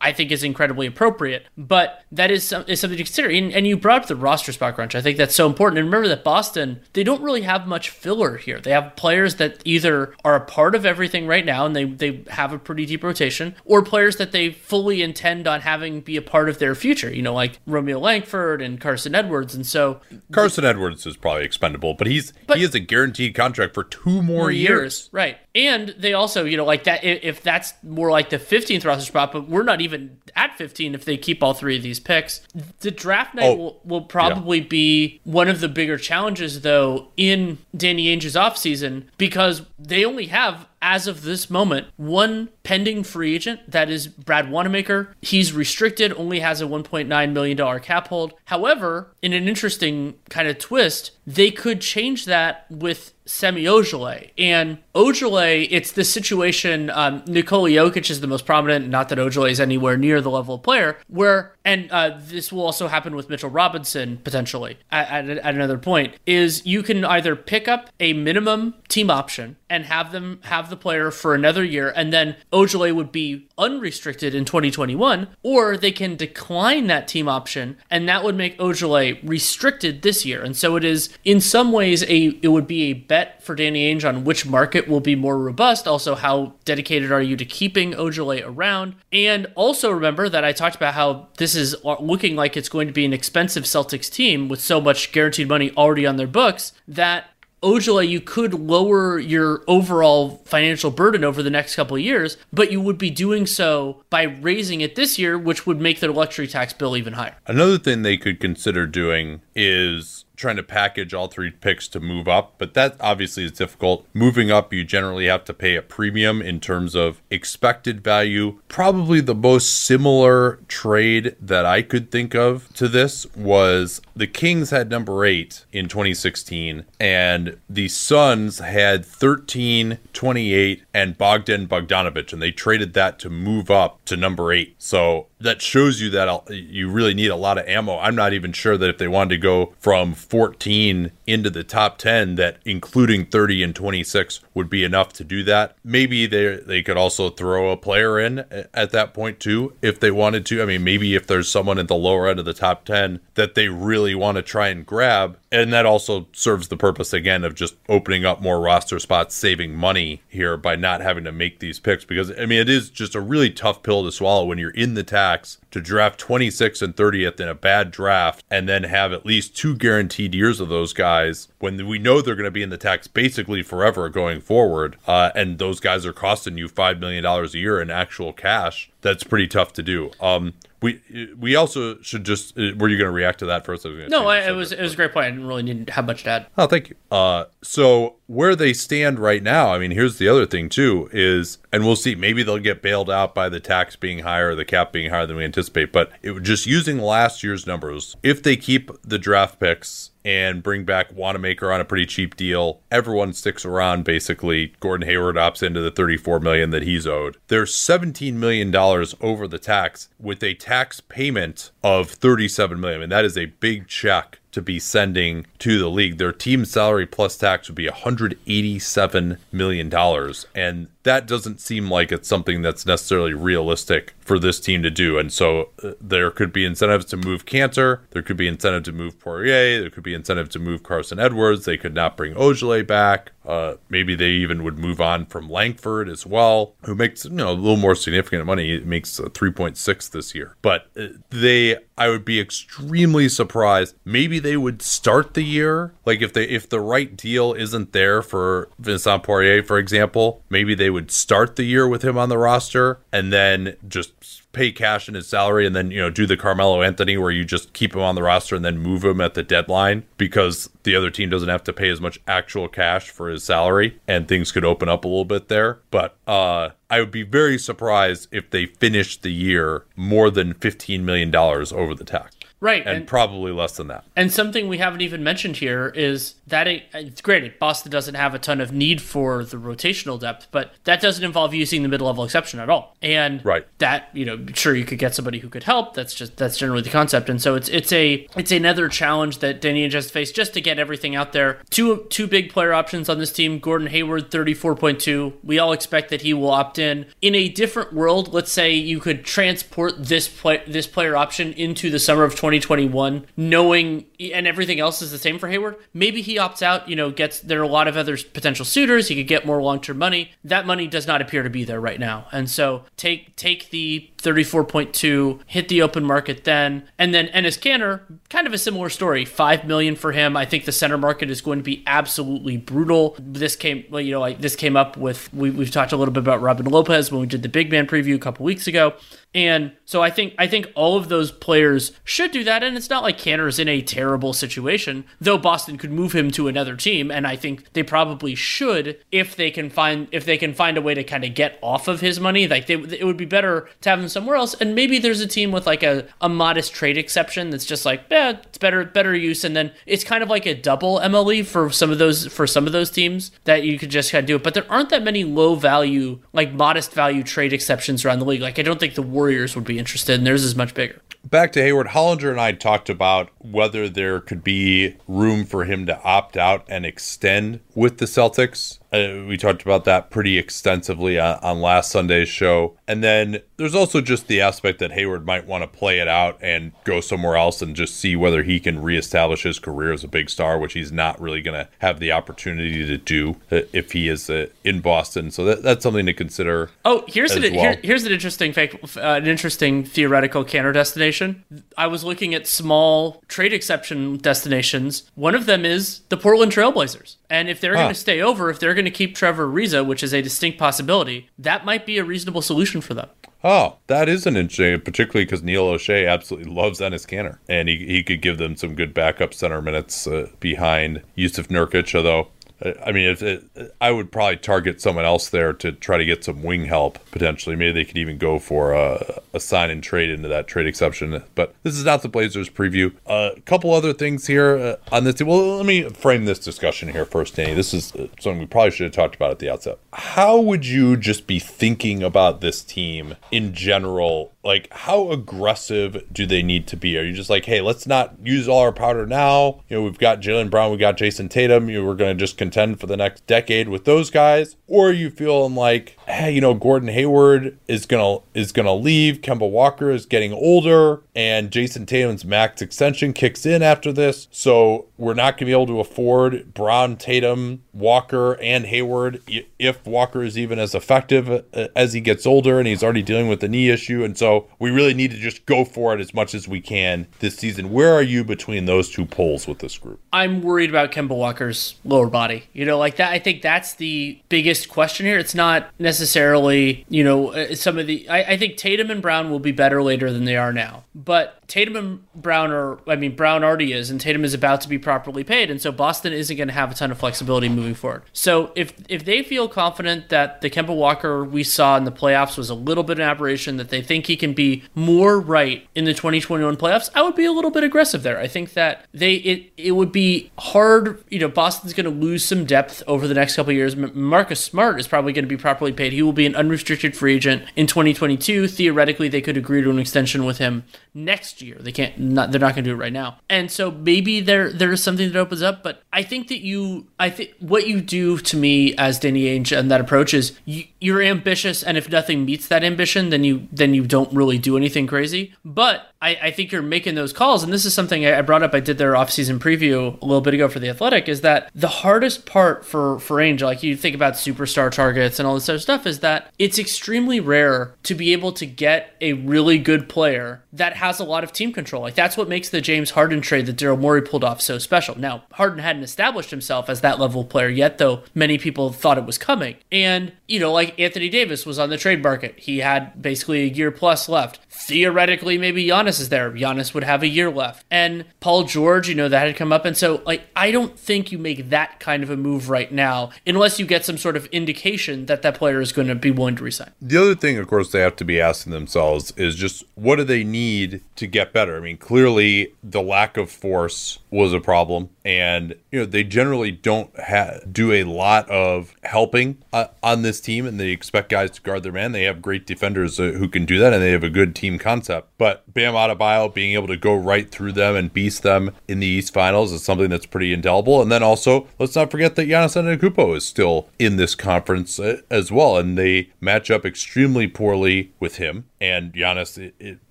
I think is incredibly appropriate. But that is, some, is something to consider. And, and you brought up the roster spot crunch. I think that's so important. And remember that Boston they don't really have much filler here. They have players that either are a part of everything right now and they they have a pretty deep rotation, or players that they fully intend on having be a part of their future. You know, like Romeo Langford and Carsen Edwards and so Carsen Edwards is probably expendable, but he's but he has a guaranteed contract for two more, more years. years. Right. And they also, you know, like that if that's more like the 15th roster spot, but we're not even at 15 if they keep all three of these picks. The draft night oh, will, will probably yeah. be one of the bigger challenges though in Danny Ainge's offseason because they only have as of this moment, one pending free agent that is Brad Wanamaker. He's restricted, only has a $1.9 million cap hold. However, in an interesting kind of twist, they could change that with Semi Ojeleye. And Ojeleye, it's the situation, um, Nikola Jokic is the most prominent, not that Ojeleye is anywhere near the level of player, where, and uh, this will also happen with Mitchell Robinson potentially at, at, at another point, is you can either pick up a minimum team option and have them have the player for another year, and then Ojeleye would be unrestricted in 2021, or they can decline that team option, and that would make Ojeleye restricted this year. And so it is, in some ways, a it would be a bet for Danny Ainge on which market will be more robust. Also, how dedicated are you to keeping Ojeleye around? And also remember that I talked about how this is looking like it's going to be an expensive Celtics team with so much guaranteed money already on their books that Ojeleye, you could lower your overall financial burden over the next couple of years, but you would be doing so by raising it this year, which would make their luxury tax bill even higher. Another thing they could consider doing is trying to package all three picks to move up, but that obviously is difficult. Moving up, you generally have to pay a premium in terms of expected value. Probably the most similar trade that I could think of to this was the Kings had number eight in 2016, and the Suns had 13, 28, and Bogdan Bogdanovic, and they traded that to move up to number eight. So that shows you that uh, you really need a lot of ammo. I'm not even sure that if they wanted to go from 14 into the top 10 that including 30 and 26 would be enough to do that. Maybe they they could also throw a player in uh, at that point too if they wanted to. I mean, maybe if there's someone at the lower end of the top 10 that they really want to try and grab, and that also serves the purpose again of just opening up more roster spots, saving money here by not having to make these picks because I mean, it is just a really tough pill to swallow when you're in the tax to draft 26th and 30th in a bad draft and then have at least two guaranteed years of those guys when we know they're going to be in the tax basically forever going forward. Uh, and those guys are costing you $5 million a year in actual cash. That's pretty tough to do. Um, we we also should just uh, were you going to react to that first? I was No, I, it was it was a great point. I didn't really need to have much to add. Oh, thank you. Uh, so where they stand right now, I mean, here's the other thing too is, and we'll see. Maybe they'll get bailed out by the tax being higher, the cap being higher than we anticipate. But it just using last year's numbers, if they keep the draft picks and bring back Wanamaker on a pretty cheap deal, everyone sticks around. Basically, Gordon Hayward opts into the 34 million that he's owed. There's 17 million dollars over the tax with a tax payment of 37 million, and that is a big check to be sending to the league. Their team salary plus tax would be 187 million dollars, and that doesn't seem like it's something that's necessarily realistic for this team to do. And so uh, there could be incentives to move Kanter, there could be incentive to move Poirier, there could be incentive to move Carsen Edwards. They could not bring Ojeleye back. Uh, maybe they even would move on from Langford as well, who makes you know a little more significant money. It makes uh, 3.6 this year, but uh, they I would be extremely surprised. Maybe they would start the year like if they if the right deal isn't there for Vincent Poirier, for example. Maybe they would start the year with him on the roster and then just pay cash in his salary and then you know do the Carmelo Anthony where you just keep him on the roster and then move him at the deadline because the other team doesn't have to pay as much actual cash for his salary and things could open up a little bit there. But uh I would be very surprised if they finished the year more than 15 million dollars over the tax Right, and, and- probably less than that And something we haven't even mentioned here is that it, it's great. Boston doesn't have a ton of need for the rotational depth, but that doesn't involve using the mid-level exception at all. And Right. that you know, sure you could get somebody who could help. That's just that's generally the concept. And so it's it's a it's another challenge that Danny Ainge has to face just to get everything out there. Two two big player options on this team: Gordon Hayward, thirty-four point two. We all expect that he will opt in. In a different world, let's say you could transport this play this player option into the summer of 2021, knowing and everything else is the same for Hayward. Maybe he opts out. You know, gets there are a lot of other potential suitors. He could get more long term money. That money does not appear to be there right now, and so take take the 34.2, hit the open market then, and then Enes Kanter, kind of a similar story. Five million for him. I think the center market is going to be absolutely brutal. This came, well, you know, like this came up with we, we've talked a little bit about Robin Lopez when we did the big man preview a couple weeks ago. And so I think I think all of those players should do that, and it's not like Kanter is in a terrible situation. Though Boston could move him to another team, and I think they probably should if they can find if they can find a way to kind of get off of his money. Like they, it would be better to have him somewhere else, and maybe there's a team with like a, a modest trade exception that's just like yeah, it's better better use, and then it's kind of like a double MLE for some of those for some of those teams that you could just kind of do it. But there aren't that many low value like modest value trade exceptions around the league. Like I don't think the Warriors would be interested, and theirs is much bigger. back to Hayward, Hollinger and I talked about whether there could be room for him to opt out and extend with the Celtics. Uh, we talked about that pretty extensively on, on last Sunday's show. And then there's also just the aspect that Hayward might want to play it out and go somewhere else and just see whether he can reestablish his career as a big star, which he's not really going to have the opportunity to do uh, if he is uh, in Boston. So that, that's something to consider. Oh, here's an well. here, here's an interesting fact, uh, an interesting theoretical counter destination. I was looking at small trade exception destinations. One of them is the Portland Trailblazers, and if they're Huh. going to stay over, if they're going to keep Trevor Ariza, which is a distinct possibility, that might be a reasonable solution for them. Oh, that is an interesting, particularly because Neil Olshey absolutely loves Enes Kanter, and he, he could give them some good backup center minutes uh, behind Yusuf Nurkic. Although, I mean, if it, I would probably target someone else there to try to get some wing help potentially. Maybe they could even go for a, a sign and trade into that trade exception. But this is not the Blazers preview. A couple other things here uh, on this. Well, let me frame this discussion here first, Danny. This is uh, something we probably should have talked about at the outset. How would you just be thinking about this team in general? Like, how aggressive do they need to be? Are you just like, hey, let's not use all our powder now? You know, we've got Jaylen Brown, we got Jayson Tatum. You we're going to just contend for the next decade with those guys, or are you feeling like, hey, you know, Gordon Hayward is gonna is gonna leave. Kemba Walker is getting older, and Jayson Tatum's max extension kicks in after this, so we're not gonna be able to afford Brown, Tatum, Walker, and Hayward if Walker is even as effective uh, as he gets older, and he's already dealing with the knee issue, and so we really need to just go for it as much as we can this season. Where are you between those two poles with this group? I'm worried about Kemba Walker's lower body. You know, like that. I think that's the biggest question here. It's not necessarily, you know, uh, some of the. I, I think Tatum and Brown will be better later than they are now. But Tatum and Brown are, I mean, Brown already is, and Tatum is about to be properly paid, and so Boston isn't going to have a ton of flexibility moving forward. So if if they feel confident that the Kemba Walker we saw in the playoffs was a little bit an aberration, that they think he can be more right in the 2021 playoffs, I would be a little bit aggressive there. I think that they it it would be hard. You know, Boston's going to lose some depth over the next couple years. Marcus Smart is probably going to be properly paid. He will be an unrestricted free agent in 2022. Theoretically, they could agree to an extension with him next year. They can't not they're not going to do it right now. And so maybe there there is something that opens up, but I think that you I think what you do to me as Danny Ainge and that approach is you, you're ambitious and if nothing meets that ambition, then you then you don't really do anything crazy. But I, I think you're making those calls, and this is something I brought up. I did their offseason preview a little bit ago for the Athletic. Is that the hardest part for for Ainge? Like you think about superstar targets and all this other stuff, is that it's extremely rare to be able to get a really good player that has a lot of team control. Like that's what makes the James Harden trade that Daryl Morey pulled off so special. Now Harden hadn't established himself as that level player yet, though many people thought it was coming. And you know, like Anthony Davis was on the trade market. He had basically a year plus left theoretically maybe Giannis is there. Giannis would have a year left. And Paul George, you know, that had come up. And so like I don't think you make that kind of a move right now unless you get some sort of indication that that player is going to be willing to resign. The other thing of course they have to be asking themselves is just what do they need to get better? I mean, clearly the lack of force was a problem and you know they generally don't ha- do a lot of helping uh, on this team and they expect guys to guard their man. They have great defenders uh, who can do that and they have a good team concept. But Bam Adebayo being able to go right through them and beast them in the East Finals is something that's pretty indelible. And then also, let's not forget that Giannis Antetokounmpo is still in this conference uh, as well, and they match up extremely poorly with him. And Giannis, it, it,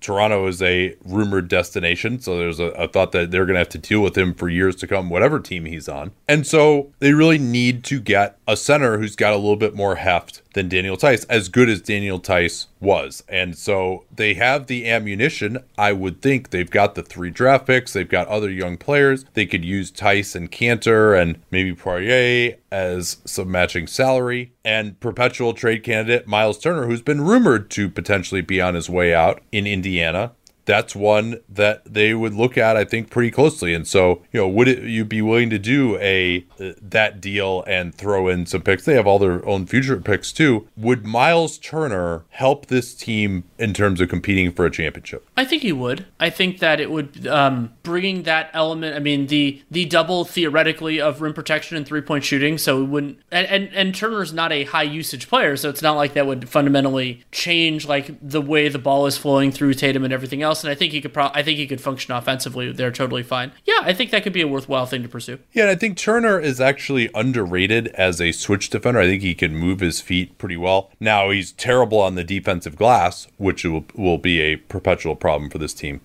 Toronto is a rumored destination, so there's a, a thought that they're going to have to deal with him for years to come, whatever team he's on. And so they really need to get a center who's got a little bit more heft than Daniel Theis, as good as Daniel Theis was. And so they have the ammunition. I would think they've got the three draft picks. They've got other young players. They could use Theis and Kanter and maybe Poirier as some matching salary. And perpetual trade candidate Miles Turner, who's been rumored to potentially be on his way out in Indiana that's one that they would look at, I think, pretty closely. And so, you know, would it, you be willing to do a uh, that deal and throw in some picks? They have all their own future picks too. Would Miles Turner help this team in terms of competing for a championship? I think he would. I think that it would um, bringing that element. I mean, the the double theoretically of rim protection and three point shooting. So it wouldn't. And, and and Turner's not a high usage player, so it's not like that would fundamentally change like the way the ball is flowing through Tatum and everything else and I think he could. Pro- I think he could function offensively. They're totally fine. Yeah, I think that could be a worthwhile thing to pursue. Yeah, and I think Turner is actually underrated as a switch defender. I think he can move his feet pretty well. Now he's terrible on the defensive glass, which will will be a perpetual problem for this team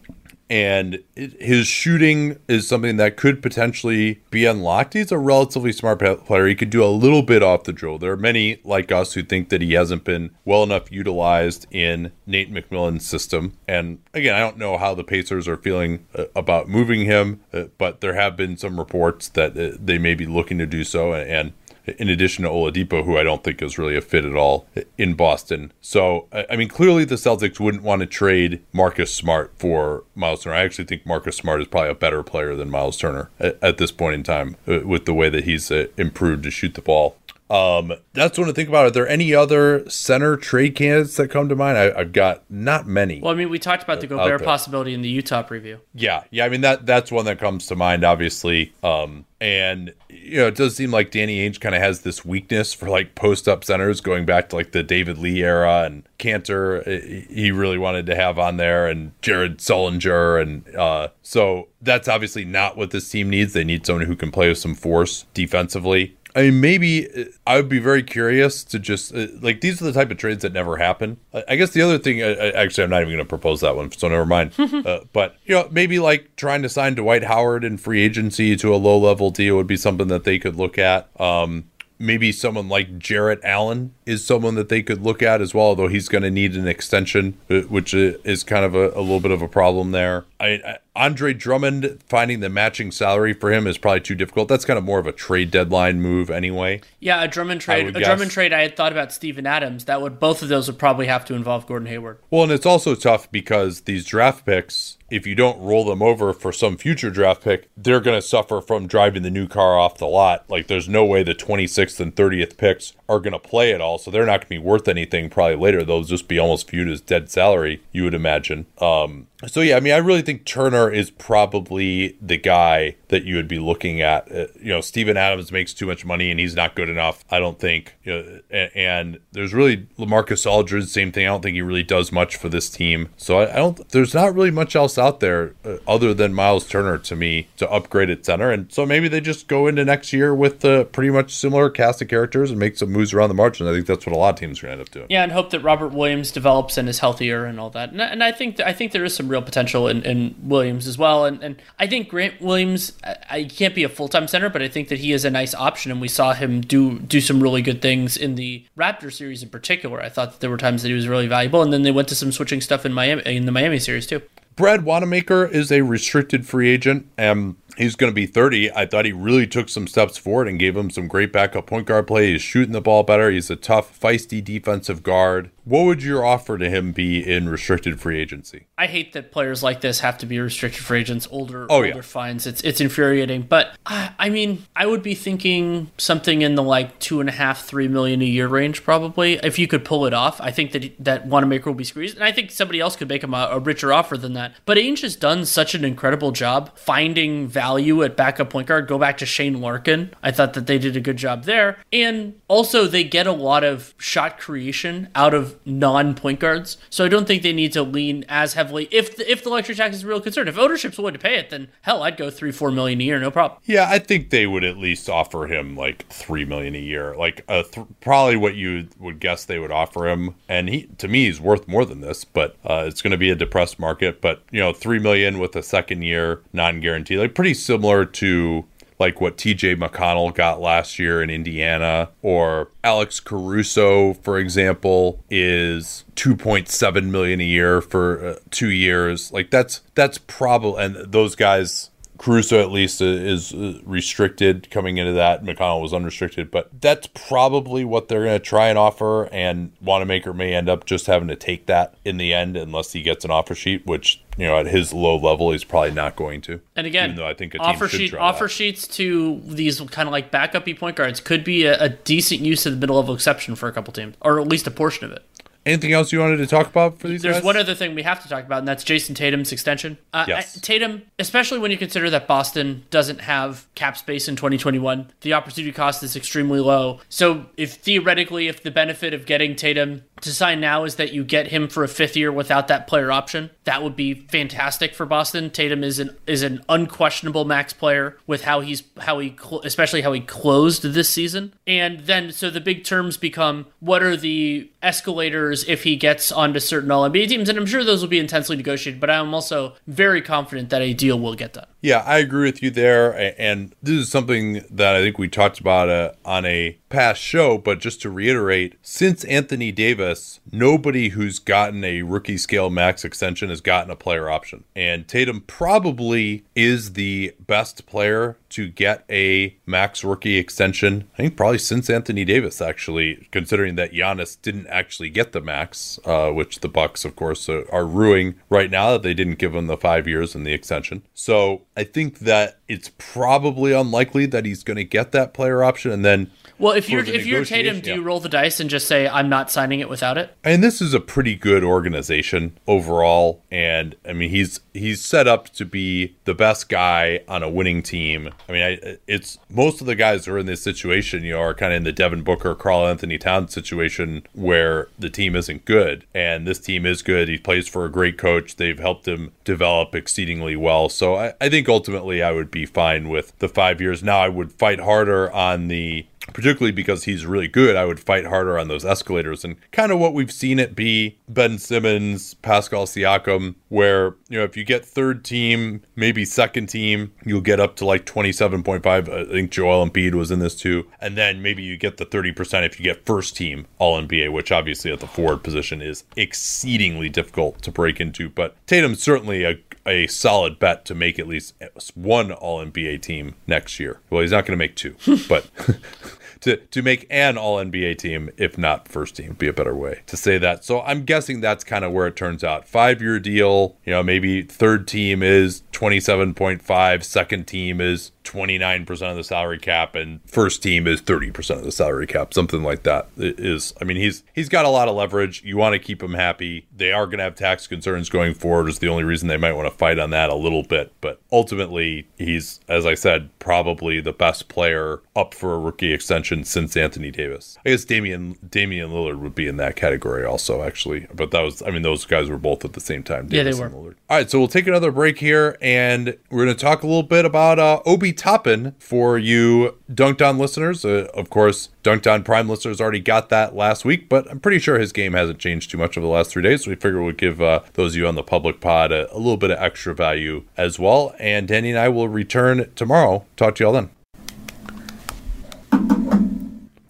and his shooting is something that could potentially be unlocked. He's a relatively smart player. He could do a little bit off the drill. There are many like us who think that he hasn't been well enough utilized in Nate McMillan's system. And again, I don't know how the Pacers are feeling uh, about moving him, uh, but there have been some reports that uh, they may be looking to do so. And in addition to Oladipo, who I don't think is really a fit at all in Boston. So, I mean, clearly the Celtics wouldn't want to trade Marcus Smart for Miles Turner. I actually think Marcus Smart is probably a better player than Miles Turner at, at this point in time uh, with the way that he's uh, improved to shoot the ball. Um, that's one to think about. Are there any other center trade candidates that come to mind? I, have got not many. Well, I mean, we talked about the Gobert possibility in the Utah preview. Yeah, yeah. I mean that that's one that comes to mind, obviously. Um, and you know, it does seem like Danny Ainge kind of has this weakness for like post up centers, going back to like the David Lee era and Kanter. Uh, he really wanted to have on there, and Jared Sullinger, and uh, so that's obviously not what this team needs. They need someone who can play with some force defensively. I mean, maybe I would be very curious to just uh, like these are the type of trades that never happen. I guess the other thing, uh, actually, I'm not even going to propose that one, so never mind. uh, but you know, maybe like trying to sign Dwight Howard in free agency to a low level deal would be something that they could look at. Um, maybe someone like Jarrett Allen is someone that they could look at as well, although he's going to need an extension, uh, which is kind of a, a little bit of a problem there. I, I, Andre Drummond finding the matching salary for him is probably too difficult. That's kind of more of a trade deadline move anyway. Yeah, a Drummond trade. A guess. Drummond trade. I had thought about Steven Adams. That would both of those would probably have to involve Gordon Hayward. Well, and it's also tough because these draft picks if you don't roll them over for some future draft pick, they're going to suffer from driving the new car off the lot. Like, there's no way the 26th and 30th picks are going to play at all. So they're not going to be worth anything probably later. They'll just be almost viewed as dead salary, you would imagine. Um, so yeah, I mean, I really think Turner is probably the guy that you would be looking at. Uh, you know, Steven Adams makes too much money and he's not good enough. I don't think. You know, and, there's really LaMarcus Aldridge, same thing. I don't think he really does much for this team. So I, I don't. There's not really much else out there uh, other than Miles Turner to me to upgrade at center. And so maybe they just go into next year with uh, pretty much similar cast of characters and make some moves around the margin. I think that's what a lot of teams are going to end up doing. Yeah, and hope that Robert Williams develops and is healthier and all that. And, and I think th- I think there is some real potential in, in Williams as well. And, and I think Grant Williams, I, I can't be a full time center, but I think that he is a nice option. And we saw him do do some really good things in the Raptor series in particular. I thought that there were times that he was really valuable. And then they went to some switching stuff in Miami in the Miami series too. Brad Wanamaker is a restricted free agent. and he's going to be 30. I thought he really took some steps forward and gave him some great backup point guard play. He's shooting the ball better. He's a tough, feisty defensive guard. What would your offer to him be in restricted free agency? I hate that players like this have to be restricted free agents. Older, oh, older yeah. fines. It's it's infuriating. But uh, I mean, I would be thinking something in the like two and a half, three million a year range, probably. If you could pull it off, I think that that Wanamaker will be squeezed, and I think somebody else could make him a, a richer offer than that. But Ainge has done such an incredible job finding value at backup point guard. Go back to Shane Larkin. I thought that they did a good job there, and also they get a lot of shot creation out of non point guards. So I don't think they need to lean as heavily. If the, if the luxury tax is a real concern, if ownership's willing to pay it, then hell, I'd go three four million a year, no problem. Yeah, I think they would at least offer him like three million a year, like uh, th- probably what you would guess they would offer him. And he, to me, he's worth more than this, but uh, it's going to be a depressed market. But you know, three million with a second year non guarantee, like pretty similar to like what TJ McConnell got last year in Indiana, or Alex Caruso, for example, is 2.7 million a year for uh, two years. Like that's that's probably and those guys Caruso at least uh, is uh, restricted coming into that. McConnell was unrestricted, but that's probably what they're going to try and offer. And Wanamaker may end up just having to take that in the end, unless he gets an offer sheet, which you know at his low level he's probably not going to. And again, though I think offer sheet offer that. sheets to these kind of like backupy point guards could be a, a decent use of the middle level exception for a couple teams, or at least a portion of it. Anything else you wanted to talk about for these? Guys? There's guys? one other thing we have to talk about, and that's Jayson Tatum's extension. Uh, yes. Tatum, especially when you consider that Boston doesn't have cap space in 2021, the opportunity cost is extremely low. So, if theoretically, if the benefit of getting Tatum to sign now is that you get him for a fifth year without that player option. That would be fantastic for Boston. Tatum is an is an unquestionable max player with how he's how he cl- especially how he closed this season. And then so the big terms become what are the escalators if he gets onto certain All NBA teams, and I'm sure those will be intensely negotiated. But I'm also very confident that a deal will get done. Yeah, I agree with you there. And this is something that I think we talked about uh, on a past show. But just to reiterate, since Anthony Davis, nobody who's gotten a rookie scale max extension has gotten a player option. And Tatum probably is the best player to get a max rookie extension. I think probably since Anthony Davis, actually, considering that Giannis didn't actually get the max, uh, which the Bucks, of course, uh, are ruining right now that they didn't give him the five years and the extension. So I think that it's probably unlikely that he's going to get that player option, and then well, if you're if you're Tatum, do you roll the dice and just say I'm not signing it without it? And this is a pretty good organization overall, and I mean he's he's set up to be the best guy on a winning team. I mean, I, it's most of the guys who are in this situation, you know, are kind of in the Devin Booker, Karl-Anthony Towns situation where the team isn't good, and this team is good. He plays for a great coach. They've helped him develop exceedingly well. So I, I think ultimately I would be fine with the five years. Now I would fight harder on the particularly because he's really good, I would fight harder on those escalators. And kind of what we've seen it be Ben Simmons, Pascal Siakam, where, you know, if you get third team, maybe second team, you'll get up to like 27.5. I think Joel Embiid was in this too. And then maybe you get the 30% if you get first team All NBA, which obviously at the forward position is exceedingly difficult to break into. But Tatum's certainly a a solid bet to make at least one All NBA team next year. Well, he's not going to make two, but to to make an All NBA team, if not first team, be a better way to say that. So I'm guessing that's kind of where it turns out. Five year deal, you know, maybe third team is 27.5, second team is 29% of the salary cap and first team is 30% of the salary cap something like that is i mean he's he's got a lot of leverage. You want to keep him happy. They are going to have tax concerns going forward is the only reason they might want to fight on that a little bit but ultimately he's as i said probably the best player up for a rookie extension since anthony davis. I guess damian damian lillard would be in that category also actually but that was i mean those guys were both at the same time davis yeah they were. All right so we'll take another break here and we're going to talk a little bit about uh, obi Toppin for you Dunc'd On listeners. Uh, of course, Dunc'd On Prime listeners already got that last week, but I'm pretty sure his game hasn't changed too much over the last three days. So we figure we'd give uh, those of you on the public pod a, a little bit of extra value as well. And Danny and I will return tomorrow. Talk to y'all then.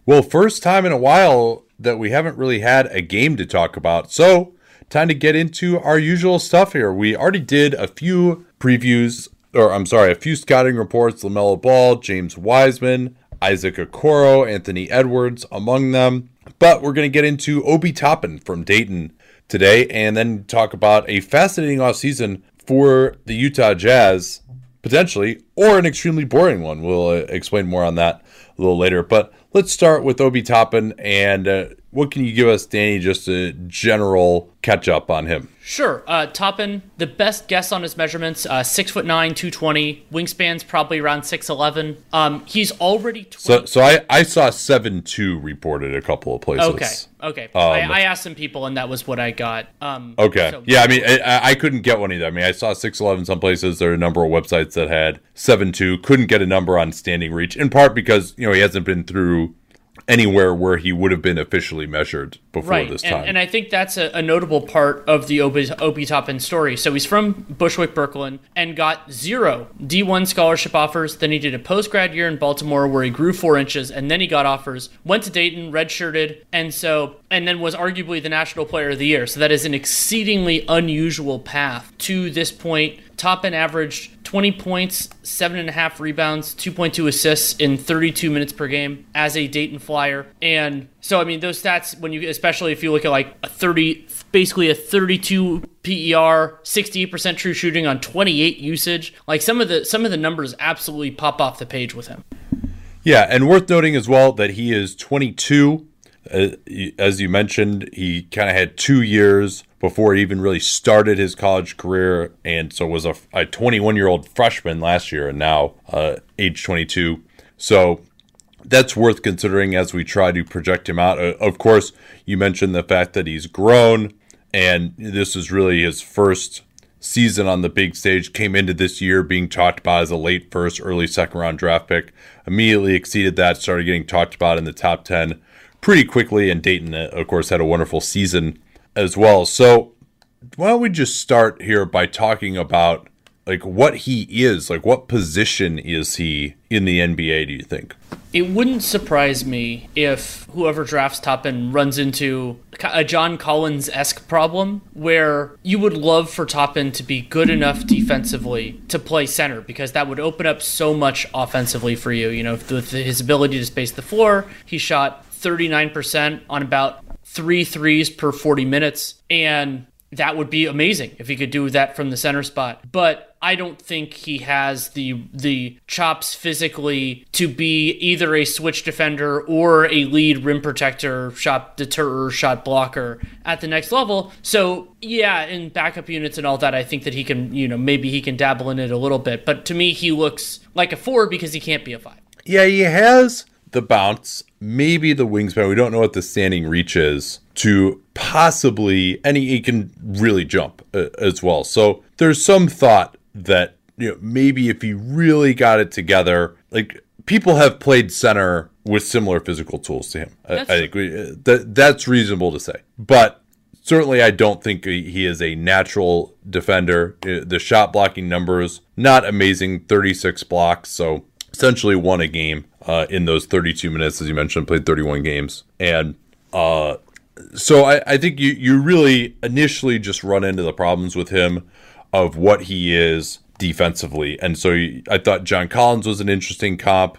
Well, first time in a while that we haven't really had a game to talk about. So, time to get into our usual stuff here. We already did a few previews or I'm sorry, a few scouting reports LaMelo Ball, James Wiseman, Isaac Okoro, Anthony Edwards among them. But we're going to get into Obi Toppin from Dayton today and then talk about a fascinating offseason for the Utah Jazz, potentially, or an extremely boring one. We'll uh, explain more on that a little later. But let's start with Obi Toppin and uh, what can you give us, Danny, just a general catch up on him? Sure. Uh, Toppin, the best guess on his measurements, uh, six foot nine, two twenty. Wingspan's probably around six eleven. Um, he's already 20- so. So I I saw seven two reported a couple of places. Okay. Okay. Um, I, I, asked some people, and that was what I got. Um, okay. So- yeah. I mean, I, I couldn't get one either. I mean, I saw six eleven some places. There are a number of websites that had seven two. Couldn't get a number on standing reach, in part because you know he hasn't been through anywhere where he would have been officially measured before right. this time. And, and I think that's a, a, notable part of the Obi, Obi Toppin story. So he's from Bushwick, Brooklyn, and got zero D1 scholarship offers. Then he did a post grad year in Baltimore where he grew four inches, and then he got offers. Went to Dayton, redshirted, and so and then was arguably the National Player of the Year. So that is an exceedingly unusual path to this point. Toppin averaged 20 points, seven and a half rebounds, 2.2 assists in 32 minutes per game as a Dayton Flyer. And so, I mean, those stats, when you, especially if you look at like a 30, basically a 32 PER, 68% true shooting on 28 usage, like some of the some of the numbers absolutely pop off the page with him. Yeah, and worth noting as well that he is 22. Uh, as you mentioned, he kind of had two years before he even really started his college career, and so was a a 21 year old freshman last year, and now uh, age 22. So that's worth considering as we try to project him out. Uh, of course, you mentioned the fact that he's grown, and this is really his first season on the big stage. Came into this year being talked about as a late first, early second round draft pick. Immediately exceeded that, started getting talked about in the top 10 pretty quickly, and Dayton, uh, of course, had a wonderful season as well. So why don't we just start here by talking about like what he is, like what position is he in the NBA? Do you think? It wouldn't surprise me if whoever drafts Toppin runs into a John Collins esque problem where you would love for Toppin to be good enough defensively to play center because that would open up so much offensively for you. You know, with his ability to space the floor, he shot 39% on about three threes per 40 minutes. And that would be amazing if he could do that from the center spot. But I don't think he has the the chops physically to be either a switch defender or a lead rim protector, shot deterrer, shot blocker at the next level. So yeah, in backup units and all that, I think that he can, you know, maybe he can dabble in it a little bit. But to me, he looks like a four because he can't be a five. Yeah, he has the bounce, maybe the wingspan. We don't know what the standing reach is to possibly, and he, he can really jump uh, as well. So there's some thought that you know maybe if he really got it together, like people have played center with similar physical tools to him. I, I, think we, that that's reasonable to say, but certainly I don't think he is a natural defender. Uh, the shot blocking numbers not amazing, 36 blocks, so essentially won a game uh, in those 32 minutes, as you mentioned, played 31 games, and uh, so I, I think you you really initially just run into the problems with him of what he is defensively, and so I thought John Collins was an interesting comp.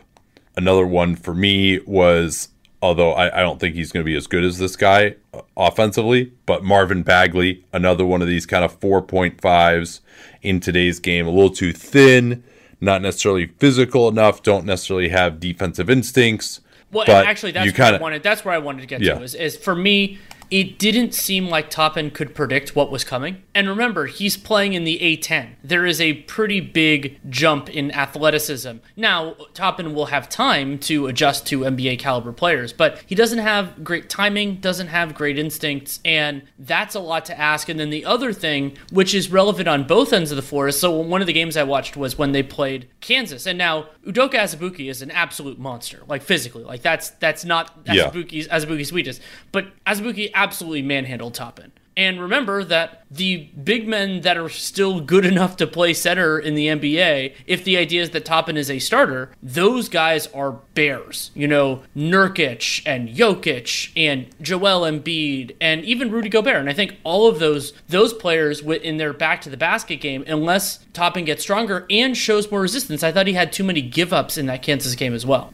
Another one for me was although I, I don't think he's going to be as good as this guy uh, offensively. But Marvin Bagley, another one of these kind of 4.5s in today's game, a little too thin, not necessarily physical enough, don't necessarily have defensive instincts. Well, actually, that's where kinda, I wanted. That's where I wanted to get yeah. to. Is, is for me, it didn't seem like Toppin could predict what was coming. And remember, he's playing in the A10. There is a pretty big jump in athleticism. Now, Toppin will have time to adjust to NBA caliber players, but he doesn't have great timing, doesn't have great instincts, and that's a lot to ask. And then the other thing, which is relevant on both ends of the floor, is so one of the games I watched was when they played Kansas. And now Udoka Azubuike is an absolute monster, like physically. Like that's that's not Azubuike's yeah. Azubuike's weakness. But Azubuike absolutely manhandled Toppin. And remember that the big men that are still good enough to play center in the NBA, if the idea is that Toppin is a starter, those guys are bears. You know, Nurkic and Jokic and Joel Embiid and even Rudy Gobert. And I think all of those those players in their back to the basket game, unless Toppin gets stronger and shows more resistance, I thought he had too many give ups in that Kansas game as well.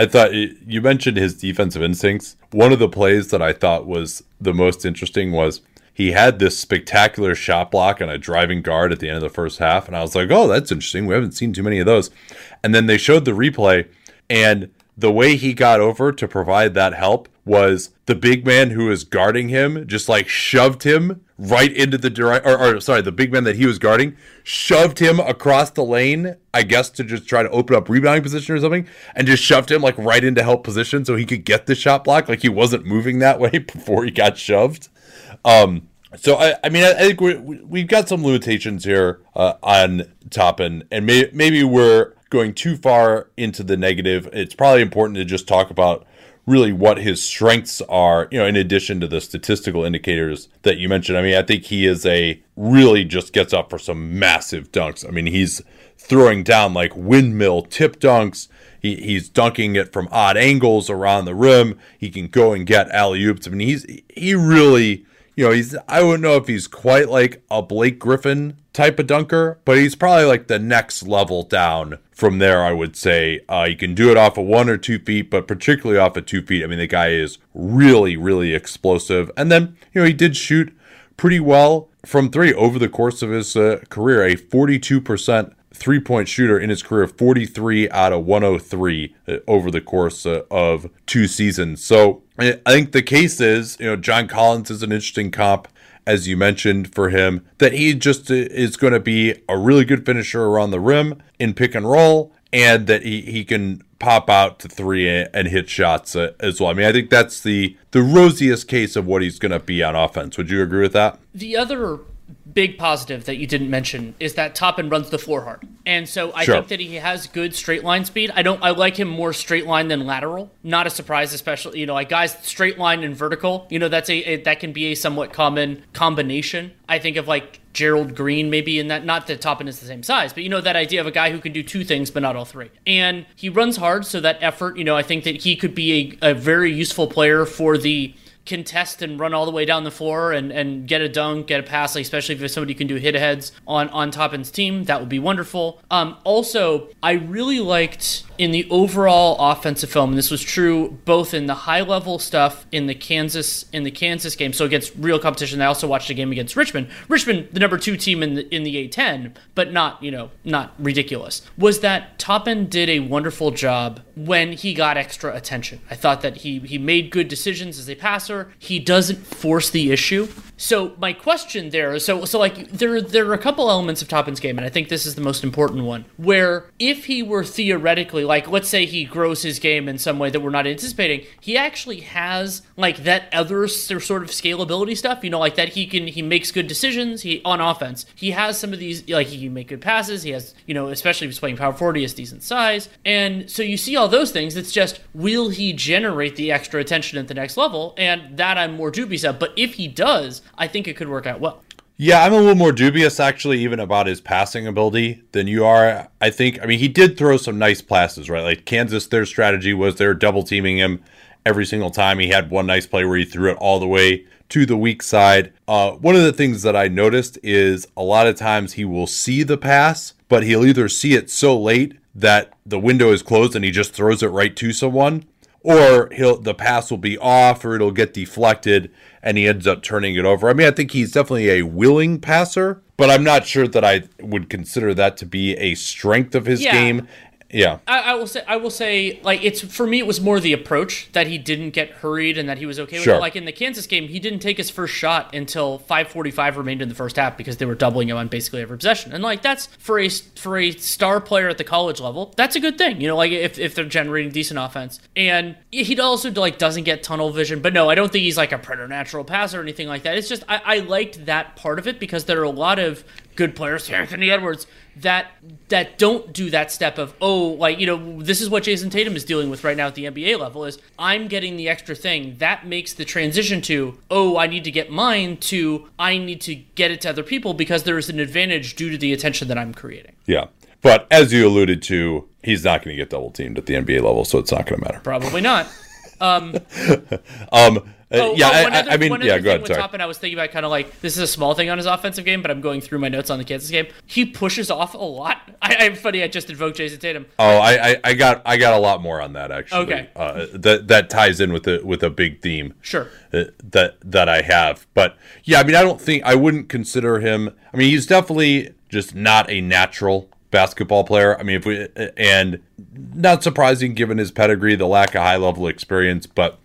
I thought you mentioned his defensive instincts. One of the plays that I thought was the most interesting was he had this spectacular shot block on a driving guard at the end of the first half. And I was like, oh, that's interesting. We haven't seen too many of those. And then they showed the replay, and the way he got over to provide that help was the big man who was guarding him just like shoved him right into the direct or, or, sorry the big man that he was guarding shoved him across the lane i guess to just try to open up rebounding position or something and just shoved him like right into help position so he could get the shot block like he wasn't moving that way before he got shoved um so I, I mean I, think we we've got some limitations here uh, on Toppin and may, maybe we're going too far into the negative. It's probably important to just talk about really what his strengths are, you know, in addition to the statistical indicators that you mentioned. I mean, I think he is a really just gets up for some massive dunks. I mean, he's throwing down like windmill tip dunks. He, he's dunking it from odd angles around the rim. He can go and get alley oops. I mean, he's he really you know, he's I wouldn't know if he's quite like a Blake Griffin type of dunker, but he's probably like the next level down from there. I would say uh, he can do it off of one or two feet, but particularly off of two feet. I mean, the guy is really, really explosive. And then you know he did shoot pretty well from three over the course of his uh, career, a forty-two percent three point shooter in his career, 43 out of 103 uh, over the course uh, of two seasons. So I think the case is, you know, John Collins is an interesting comp, as you mentioned, for him, that he just uh, is going to be a really good finisher around the rim in pick and roll, and that he, he can pop out to three and hit shots as well. I mean, I think that's the the rosiest case of what he's going to be on offense. Would you agree with that? The other big positive that you didn't mention is that Toppin runs the floor hard. And so I sure. think that he has good straight line speed. I don't I like him more straight line than lateral. Not a surprise, especially, you know, like guys straight line and vertical, you know, that's a, a that can be a somewhat common combination. I think of like Gerald Green maybe in that not that Toppin is the same size, but you know that idea of a guy who can do two things but not all three. And he runs hard, so that effort, you know, I think that he could be a, a very useful player for the contest and run all the way down the floor and, and get a dunk, get a pass, like especially if somebody can do hit aheads on, on Toppin's team, that would be wonderful. Um, also, I really liked in the overall offensive film, and this was true both in the high level stuff in the Kansas in the Kansas game, so against real competition. I also watched a game against Richmond. Richmond, the number two team in the in the A10, but not you know not ridiculous. Was that Toppin did a wonderful job when he got extra attention. I thought that he he made good decisions as a passer. He doesn't force the issue. So my question there, so so like there there are a couple elements of Toppin's game, and I think this is the most important one. Where if he were theoretically like, let's say he grows his game in some way that we're not anticipating, he actually has like that other sort of scalability stuff. You know, like that he can he makes good decisions. He on offense, he has some of these like he can make good passes. He has you know especially if he's playing power forward, he has decent size, and so you see all those things. It's just will he generate the extra attention at the next level? And that I'm more dubious of. But if he does, I think it could work out well. Yeah, I'm a little more dubious actually, even about his passing ability than you are. I think, I mean, he did throw some nice passes, right? Like Kansas, their strategy was they're double teaming him every single time. He had one nice play where he threw it all the way to the weak side. Uh, one of the things that I noticed is a lot of times he will see the pass, but he'll either see it so late that the window is closed and he just throws it right to someone, or he'll the pass will be off or it'll get deflected and he ends up turning it over. I mean, I think he's definitely a willing passer, but I'm not sure that I would consider that to be a strength of his Yeah. game. Yeah. I, I will say, I will say, like it's for me, it was more the approach that he didn't get hurried and that he was okay with Sure. it. Like in the Kansas game, he didn't take his first shot until 5:45 remained in the first half because they were doubling him on basically every possession. And like that's for a for a star player at the college level, that's a good thing. You know, like if, if they're generating decent offense, and he also like doesn't get tunnel vision. But no, I don't think he's like a preternatural passer or anything like that. It's just I, I liked that part of it because there are a lot of good players, Anthony Edwards, that that don't do that step of oh like you know this is what Jayson Tatum is dealing with right now at the NBA level is I'm getting the extra thing that makes the transition to oh I need to get mine to I need to get it to other people because there is an advantage due to the attention that I'm creating. Yeah. But as you alluded to, he's not going to get double teamed at the NBA level, so it's not going to matter. Probably not. Um, uh, Oh, yeah, oh, I, other- I mean, yeah, go ahead. Sorry. Toppin, I was thinking about kind of like this is a small thing on his offensive game, but I'm going through my notes on the Kansas game. He pushes off a lot. I, I'm funny. I just invoked Jayson Tatum. Oh, I, I, I got I got a lot more on that actually. Okay. Uh, that that ties in with a with a big theme. Sure. uh, That that I have, but yeah, I mean, I don't think I wouldn't consider him. I mean, he's definitely just not a natural basketball player. I mean, if we and not surprising given his pedigree, the lack of high level experience, but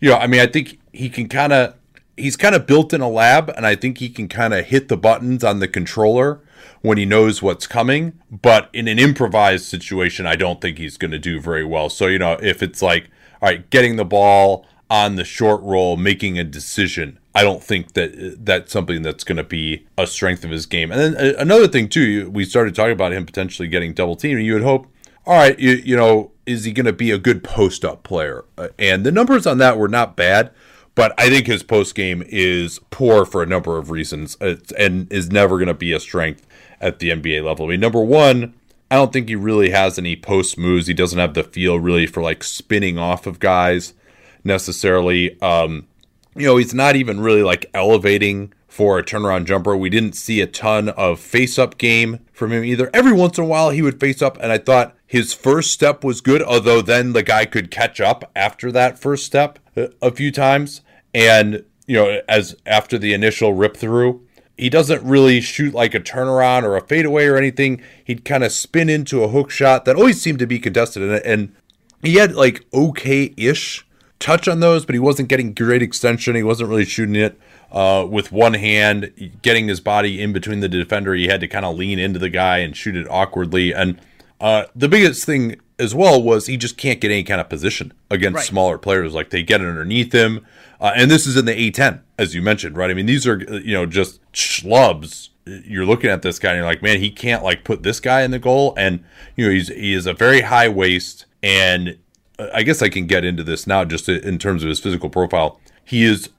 you know, I mean, I think he can kind of he's kind of built in a lab, and I think he can kind of hit the buttons on the controller when he knows what's coming. But in an improvised situation, I don't think he's going to do very well. So you know, if it's like, all right, getting the ball on the short roll, making a decision. I don't think that that's something that's going to be a strength of his game. And then uh, another thing too, we started talking about him potentially getting double teamed. You would hope, all right, you, you know, is he going to be a good post up player? Uh, and the numbers on that were not bad, but I think his post game is poor for a number of reasons, and is never going to be a strength at the NBA level. I mean, number one, I don't think he really has any post moves. He doesn't have the feel really for like spinning off of guys necessarily. Um, you know, he's not even really like elevating for a turnaround jumper. We didn't see a ton of face up game from him either. Every once in a while he would face up, and I thought his first step was good, although then the guy could catch up after that first step a, a few times. And, you know, as after the initial rip through, he doesn't really shoot like a turnaround or a fadeaway or anything. He'd kind of spin into a hook shot that always seemed to be contested. And, and he had like okay ish touch on those, but he wasn't getting great extension. He wasn't really shooting it uh, with one hand, getting his body in between the defender. He had to kind of lean into the guy and shoot it awkwardly. And uh, the biggest thing as well was he just can't get any kind of position against Right. smaller players. Like they get underneath him. Uh, and this is in the A10, as you mentioned, right? I mean, these are, you know, just schlubs. You're looking at this guy and you're like, man, he can't like put this guy in the goal. And, you know, he's, he is a very high waist. And uh, I guess I can get into this now just in terms of his physical profile. He is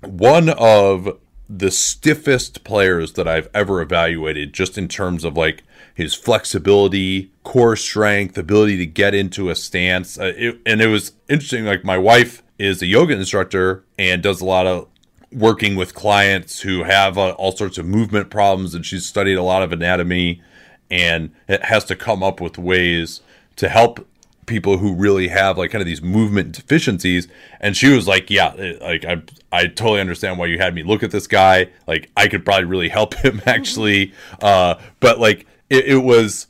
one of the stiffest players that I've ever evaluated, just in terms of like his flexibility, core strength, ability to get into a stance. Uh, it, and it was interesting. Like my wife is a yoga instructor and does a lot of working with clients who have uh, all sorts of movement problems, and she's studied a lot of anatomy and it has to come up with ways to help people who really have like kind of these movement deficiencies and she was like yeah like i i totally understand why you had me look at this guy like i could probably really help him actually uh but like it, it was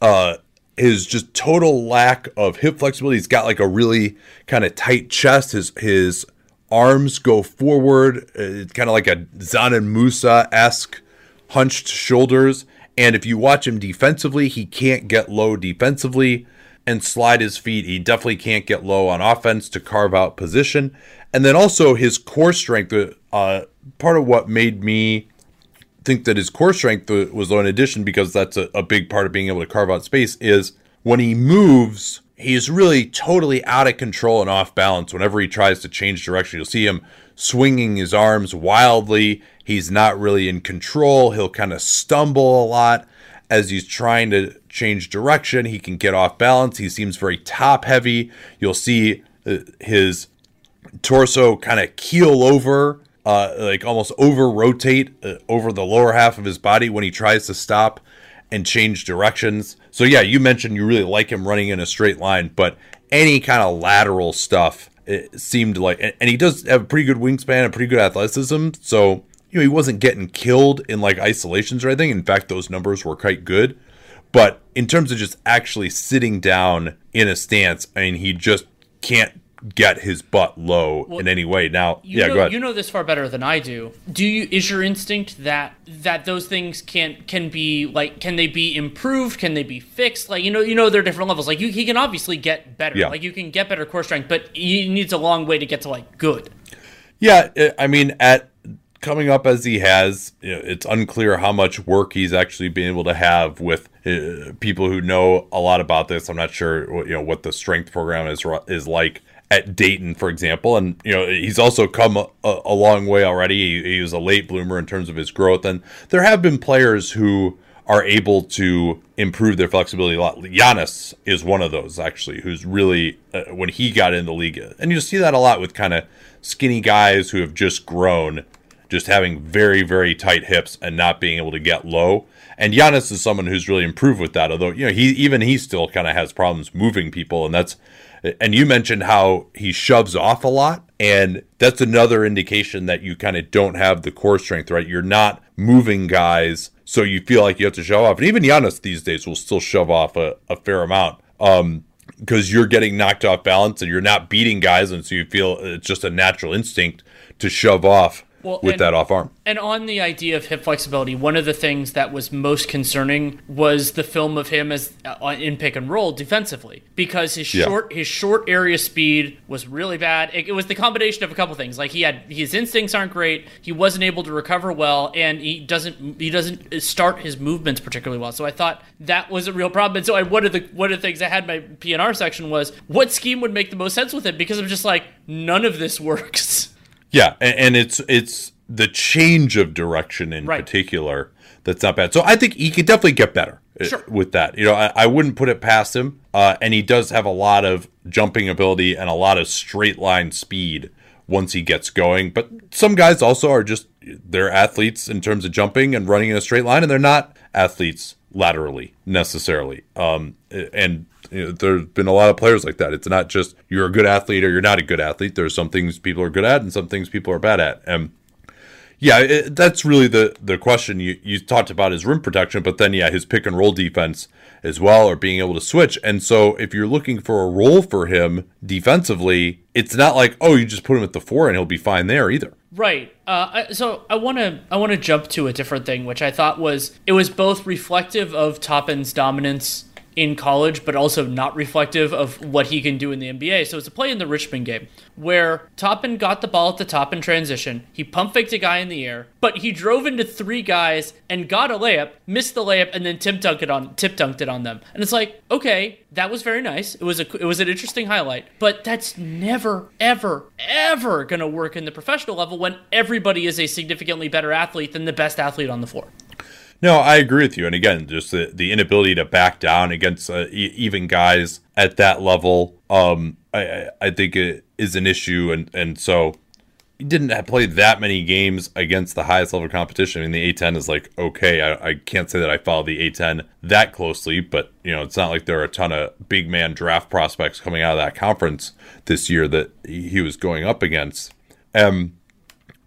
uh his just total lack of hip flexibility he's got like a really kind of tight chest his his arms go forward uh, it's kind of like a Dzanan Musa-esque hunched shoulders. And if you watch him defensively, he can't get low defensively and slide his feet. He definitely can't get low on offense to carve out position. And then also his core strength. Uh, part of what made me think that his core strength was low in addition because that's a, a big part of being able to carve out space is when he moves he's really totally out of control and off balance whenever he tries to change direction. You'll see him swinging his arms wildly. He's not really in control. He'll kind of stumble a lot as he's trying to change direction. He can get off balance. He seems very top heavy. You'll see uh, his torso kind of keel over, uh, like almost over rotate uh, over the lower half of his body when he tries to stop and change directions. So yeah, you mentioned you really like him running in a straight line, but any kind of lateral stuff it seemed like, and he does have a pretty good wingspan, a pretty good athleticism. So you know he wasn't getting killed in like isolations or anything. In fact, those numbers were quite good. But in terms of just actually sitting down in a stance, I mean, he just can't get his butt low well, in any way. Now, yeah, know, go ahead. You know this far better than I do. Do you? Is your instinct that that those things can can be like can they be improved? Can they be fixed? Like you know, you know, there are different levels. Like you, he can obviously get better. Yeah. Like you can get better core strength, but he needs a long way to get to like good. Yeah, I mean, at coming up as he has, you know, it's unclear how much work he's actually been able to have with uh, people who know a lot about this. I'm not sure, you know, what the strength program is is like at Dayton, for example. And, you know, he's also come a, a long way already. He, he, was a late bloomer in terms of his growth. And there have been players who are able to improve their flexibility a lot. Giannis is one of those, actually, who's really, uh, when he got in the league, and you see that a lot with kind of skinny guys who have just grown, just having very, very tight hips and not being able to get low. And Giannis is someone who's really improved with that. Although you know he even he still kind of has problems moving people, and that's and you mentioned how he shoves off a lot. And that's another indication that you kind of don't have the core strength, right? You're not moving guys, so you feel like you have to shove off. And even Giannis these days will still shove off a, a fair amount. Um, because you're getting knocked off balance and you're not beating guys, and so you feel it's just a natural instinct to shove off well, with and, that off arm. And on the idea of hip flexibility, one of the things that was most concerning was the film of him as uh, in pick and roll defensively because his yeah. short his short area speed was really bad. It, it, was the combination of a couple things. Like he had his instincts aren't great, he wasn't able to recover well, and he doesn't he doesn't start his movements particularly well. So I thought that was a real problem. And so I, one of the one of the things I had my PNR section was what scheme would make the most sense with it because I'm just like none of this works. Yeah, and, and it's it's the change of direction in right. particular that's not bad. So I think he could definitely get better uh, sure. with that. You know, I, I, wouldn't put it past him. Uh, and he does have a lot of jumping ability and a lot of straight line speed once he gets going. But some guys also are just they're athletes in terms of jumping and running in a straight line, and they're not athletes laterally necessarily. Um, and you know, there's been a lot of players like that. It's not just you're a good athlete or you're not a good athlete. There's some things people are good at and some things people are bad at. And yeah, it, that's really the the question. You you talked about his rim protection, but then yeah, his pick and roll defense as well, or being able to switch. And so if you're looking for a role for him defensively, it's not like oh you just put him at the four and he'll be fine there either. Right. Uh, so I want to I want to jump to a different thing, which I thought was it was both reflective of Toppin's dominance in college, but also not reflective of what he can do in the NBA. So it's a play in the Richmond game where Toppin got the ball at the top in transition. He pump faked a guy in the air, but he drove into three guys and got a layup, missed the layup, and then tip dunked it on tip dunked it on them. And it's like, okay, that was very nice. It was a it was an interesting highlight, but that's never ever ever gonna work in the professional level when everybody is a significantly better athlete than the best athlete on the floor. No, I agree with you. And again, just the, the inability to back down against uh, e- even guys at that level, um, I, I think it is an issue. And, and so he didn't play that many games against the highest level competition. I mean, the A10 is like, okay, I, I can't say that I follow the A10 that closely, but, you know, it's not like there are a ton of big man draft prospects coming out of that conference this year that he was going up against. Um,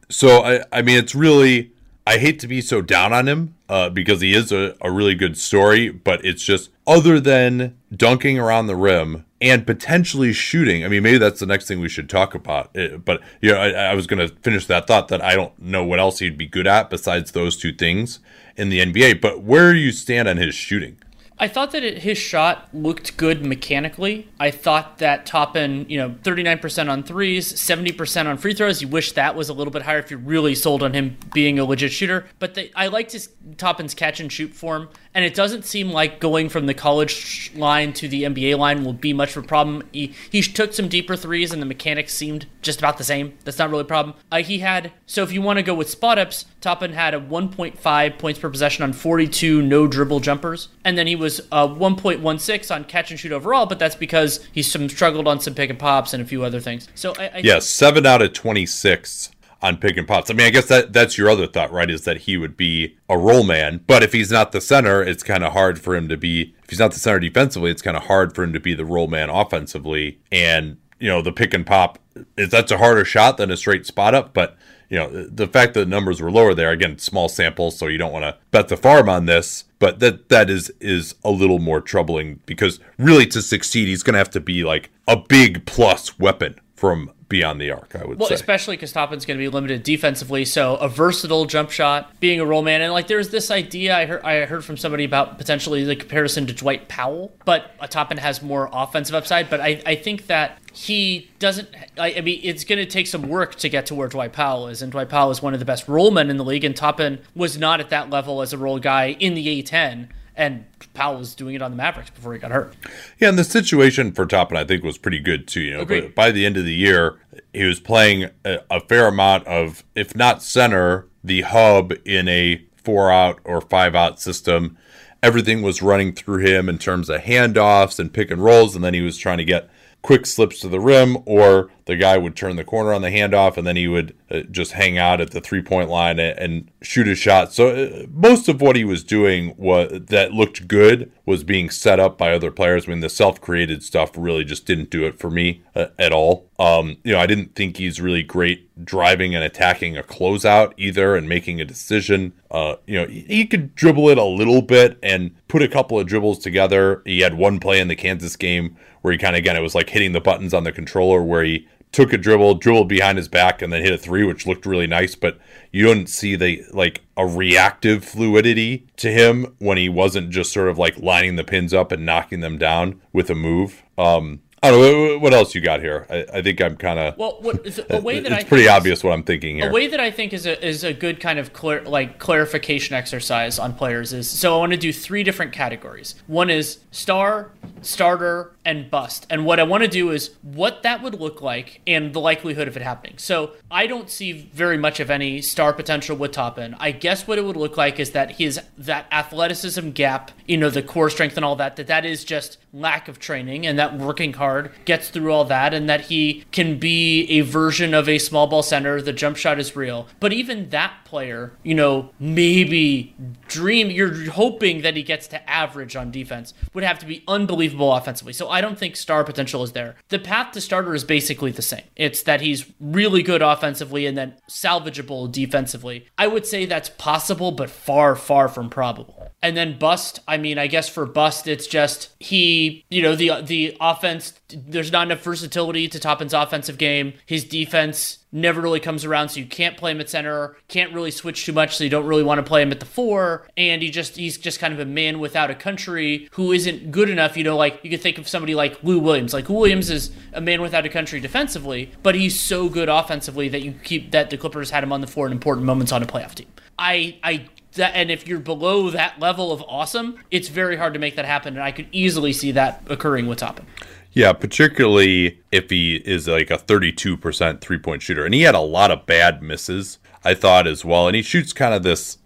so, I, I mean, it's really I hate to be so down on him uh, because he is a, a really good story, but it's just other than dunking around the rim and potentially shooting. I mean, maybe that's the next thing we should talk about. Uh, but you know, I, I was going to finish that thought that I don't know what else he'd be good at besides those two things in the NBA. But where do you stand on his shooting? I thought that it, his shot looked good mechanically. I thought that Toppin, you know, 39% on threes, 70% on free throws. You wish that was a little bit higher if you're really sold on him being a legit shooter. But the, I liked his Toppin's catch and shoot form, and it doesn't seem like going from the college line to the NBA line will be much of a problem. He, he took some deeper threes, and the mechanics seemed just about the same. That's not really a problem. Uh, he had, so if you want to go with spot ups, Toppin had a 1.5 points per possession on 42 no dribble jumpers, and then he was uh, 1.16 on catch and shoot overall. But that's because he some struggled on some pick and pops and a few other things. So I, I yes, seven out of 26 on pick and pops. I mean, I guess that that's your other thought, right? Is that he would be a role man, but if he's not the center, it's kind of hard for him to be. If he's not the center defensively, it's kind of hard for him to be the role man offensively. And you know, the pick and pop is that's a harder shot than a straight spot up, but you know, the fact that the numbers were lower there, again, small sample, so you don't want to bet the farm on this, but that that is is a little more troubling because really to succeed, he's going to have to be like a big plus weapon from beyond the arc, I would say. well, say. especially because Toppin's going to be limited defensively, so a versatile jump shot, being a roll man, and like there's this idea I heard I heard from somebody about potentially the comparison to Dwight Powell, but Toppin has more offensive upside. But I, I think that he doesn't. I, I mean, it's going to take some work to get to where Dwight Powell is, and Dwight Powell is one of the best roll men in the league, and Toppin was not at that level as a roll guy in the A10 and Powell was doing it on the Mavericks before he got hurt. Yeah, and the situation for Toppin, I think, was pretty good too. You know, but by the end of the year, he was playing a, a fair amount of, if not center, the hub in a four out or five out system. Everything was running through him in terms of handoffs and pick and rolls, and then he was trying to get quick slips to the rim, or the guy would turn the corner on the handoff, and then he would uh, just hang out at the three point line and, shoot a shot. So uh, most of what he was doing was that looked good was being set up by other players. I mean, the self created stuff really just didn't do it for me uh, at all. Um, you know, I didn't think he's really great driving and attacking a closeout either and making a decision. You know, he could dribble it a little bit and put a couple of dribbles together. He had one play in the Kansas game where he kind of, again, it was like hitting the buttons on the controller where he took a dribble, dribbled behind his back, and then hit a three, which looked really nice. But you don't see the like a reactive fluidity to him when he wasn't just sort of like lining the pins up and knocking them down with a move. Um, I don't know what else you got here. I, I think I'm kind of well. What, a uh, way that it's I pretty obvious what I'm thinking here. A way that I think is a is a good kind of clar- like clarification exercise on players is so I want to do three different categories. One is star, starter, and bust. And what I want to do is what that would look like and the likelihood of it happening. So I don't see very much of any star potential with Toppin. I guess what it would look like is that his that athleticism gap, you know, the core strength and all that, that that is just lack of training and that working hard gets through all that and that he can be a version of a small ball center. The jump shot is real. But even that player, you know, maybe dream, you're hoping that he gets to average on defense, would have to be unbelievable offensively. So I don't think star potential is there. The path to starter is basically the same. It's that he's really good offensively and then salvageable defensively. I would say that's possible, but far, far from probable. And then bust, I mean, I guess for bust, it's just he, you know, the the offense. There's not enough versatility to Toppin's offensive game. His defense never really comes around, so you can't play him at center. Can't really switch too much, so you don't really want to play him at the four. And he just he's just kind of a man without a country who isn't good enough. You know, like you could think of somebody like Lou Williams. Like Williams is a man without a country defensively, but he's so good offensively that you keep that the Clippers had him on the floor in important moments on a playoff team. I I that, and if you're below that level of awesome, it's very hard to make that happen. And I could easily see that occurring with Toppin. Yeah, particularly if he is like a 32% three point shooter. And he had a lot of bad misses, I thought, as well. And he shoots kind of this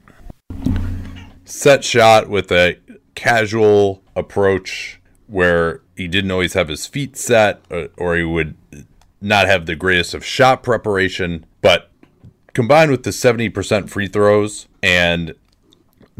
set shot with a casual approach where he didn't always have his feet set or, or he would not have the greatest of shot preparation. But combined with the 70% free throws and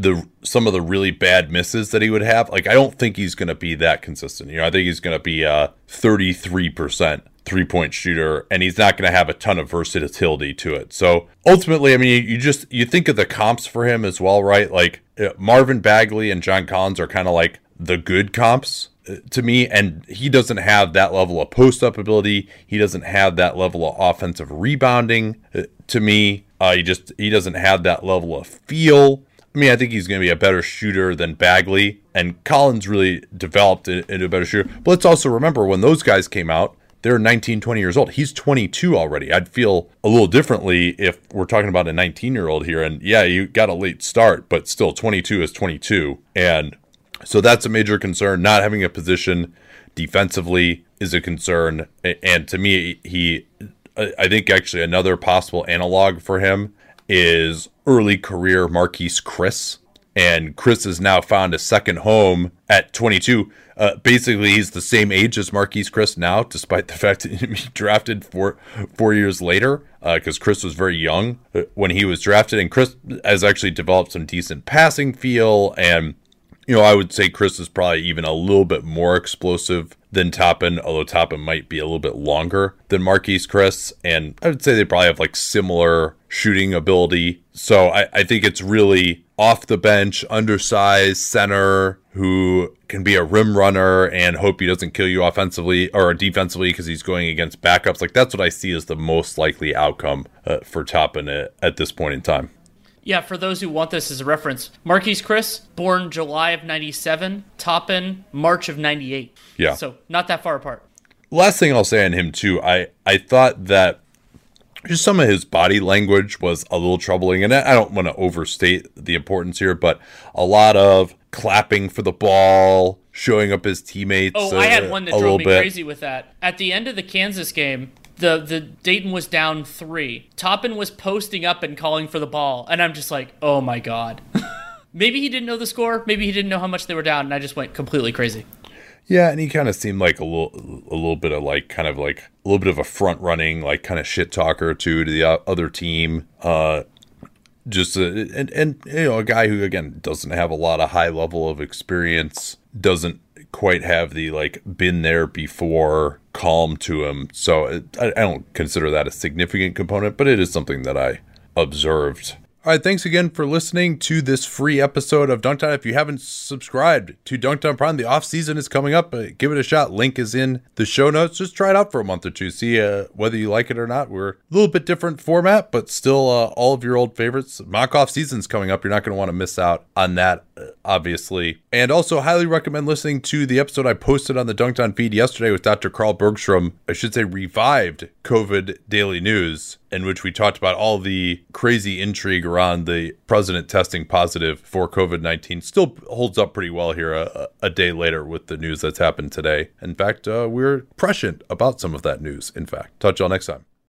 the some of the really bad misses that he would have, like I don't think he's going to be that consistent. You know, I think he's going to be a 33% three-point shooter and he's not going to have a ton of versatility to it. So, ultimately, I mean, you just you think of the comps for him as well, right? Like uh, Marvin Bagley and John Collins are kind of like the good comps uh, to me and he doesn't have that level of post-up ability. He doesn't have that level of offensive rebounding uh, to me. Uh, he just he doesn't have that level of feel I mean, I think he's going to be a better shooter than Bagley, and Collins really developed into a better shooter. But let's also remember when those guys came out, they're 19, 20 years old. He's 22 already. I'd feel a little differently if we're talking about a 19 year old here. And yeah, you got a late start, but still 22 is 22. And so that's a major concern. Not having a position defensively is a concern. And to me, he, I think actually another possible analog for him is early career Marquese Chriss. And Chriss has now found a second home at 22. Uh, basically, he's the same age as Marquese Chriss now, despite the fact that he drafted four four years later, because uh, Chriss was very young uh, when he was drafted, and Chriss has actually developed some decent passing feel and you know, I would say Chriss is probably even a little bit more explosive than Toppin, although Toppin might be a little bit longer than Marquese Chriss. And I would say they probably have like similar shooting ability. So I, I think it's really off the bench, undersized center who can be a rim runner and hope he doesn't kill you offensively or defensively because he's going against backups. Like that's what I see as the most likely outcome uh, for Toppin at, at this point in time. Yeah, for those who want this as a reference, Marquese Chriss, born July of 97, Toppin, March of 98. Yeah. So not that far apart. Last thing I'll say on him, too, I, I thought that just some of his body language was a little troubling. And I don't want to overstate the importance here, but a lot of clapping for the ball, showing up his teammates. Oh, I had uh, one that drove me bit. crazy with that. At the end of the Kansas game, the the Dayton was down three. Toppin was posting up and calling for the ball, and I'm just like, oh my god. maybe he didn't know the score. Maybe he didn't know how much they were down, and I just went completely crazy. Yeah, and he kind of seemed like a little, a little bit of like, kind of like a little bit of a front running, like kind of shit talker too to the other team. Uh, just a, and and you know a guy who again doesn't have a lot of high level of experience, doesn't quite have the like been there before calm to him. So I, I don't consider that a significant component, but it is something that I observed all right, thanks again for listening to this free episode of Dunc'd On. If you haven't subscribed to Dunc'd On Prime, the off season is coming up. Uh, give it a shot. Link is in the show notes. Just try it out for a month or two. See uh, whether you like it or not. We're a little bit different format, but still uh, all of your old favorites. Mock off season's coming up. You're not going to want to miss out on that, uh, obviously. And also, highly recommend listening to the episode I posted on the Dunc'd On feed yesterday with Dr. Carl Bergstrom. I should say revived COVID Daily News in which we talked about all the crazy intrigue around the president testing positive for COVID 19. Still holds up pretty well here a, a, day later with the news that's happened today. In fact, uh, we're prescient about some of that news, in fact. Touch to y'all next time.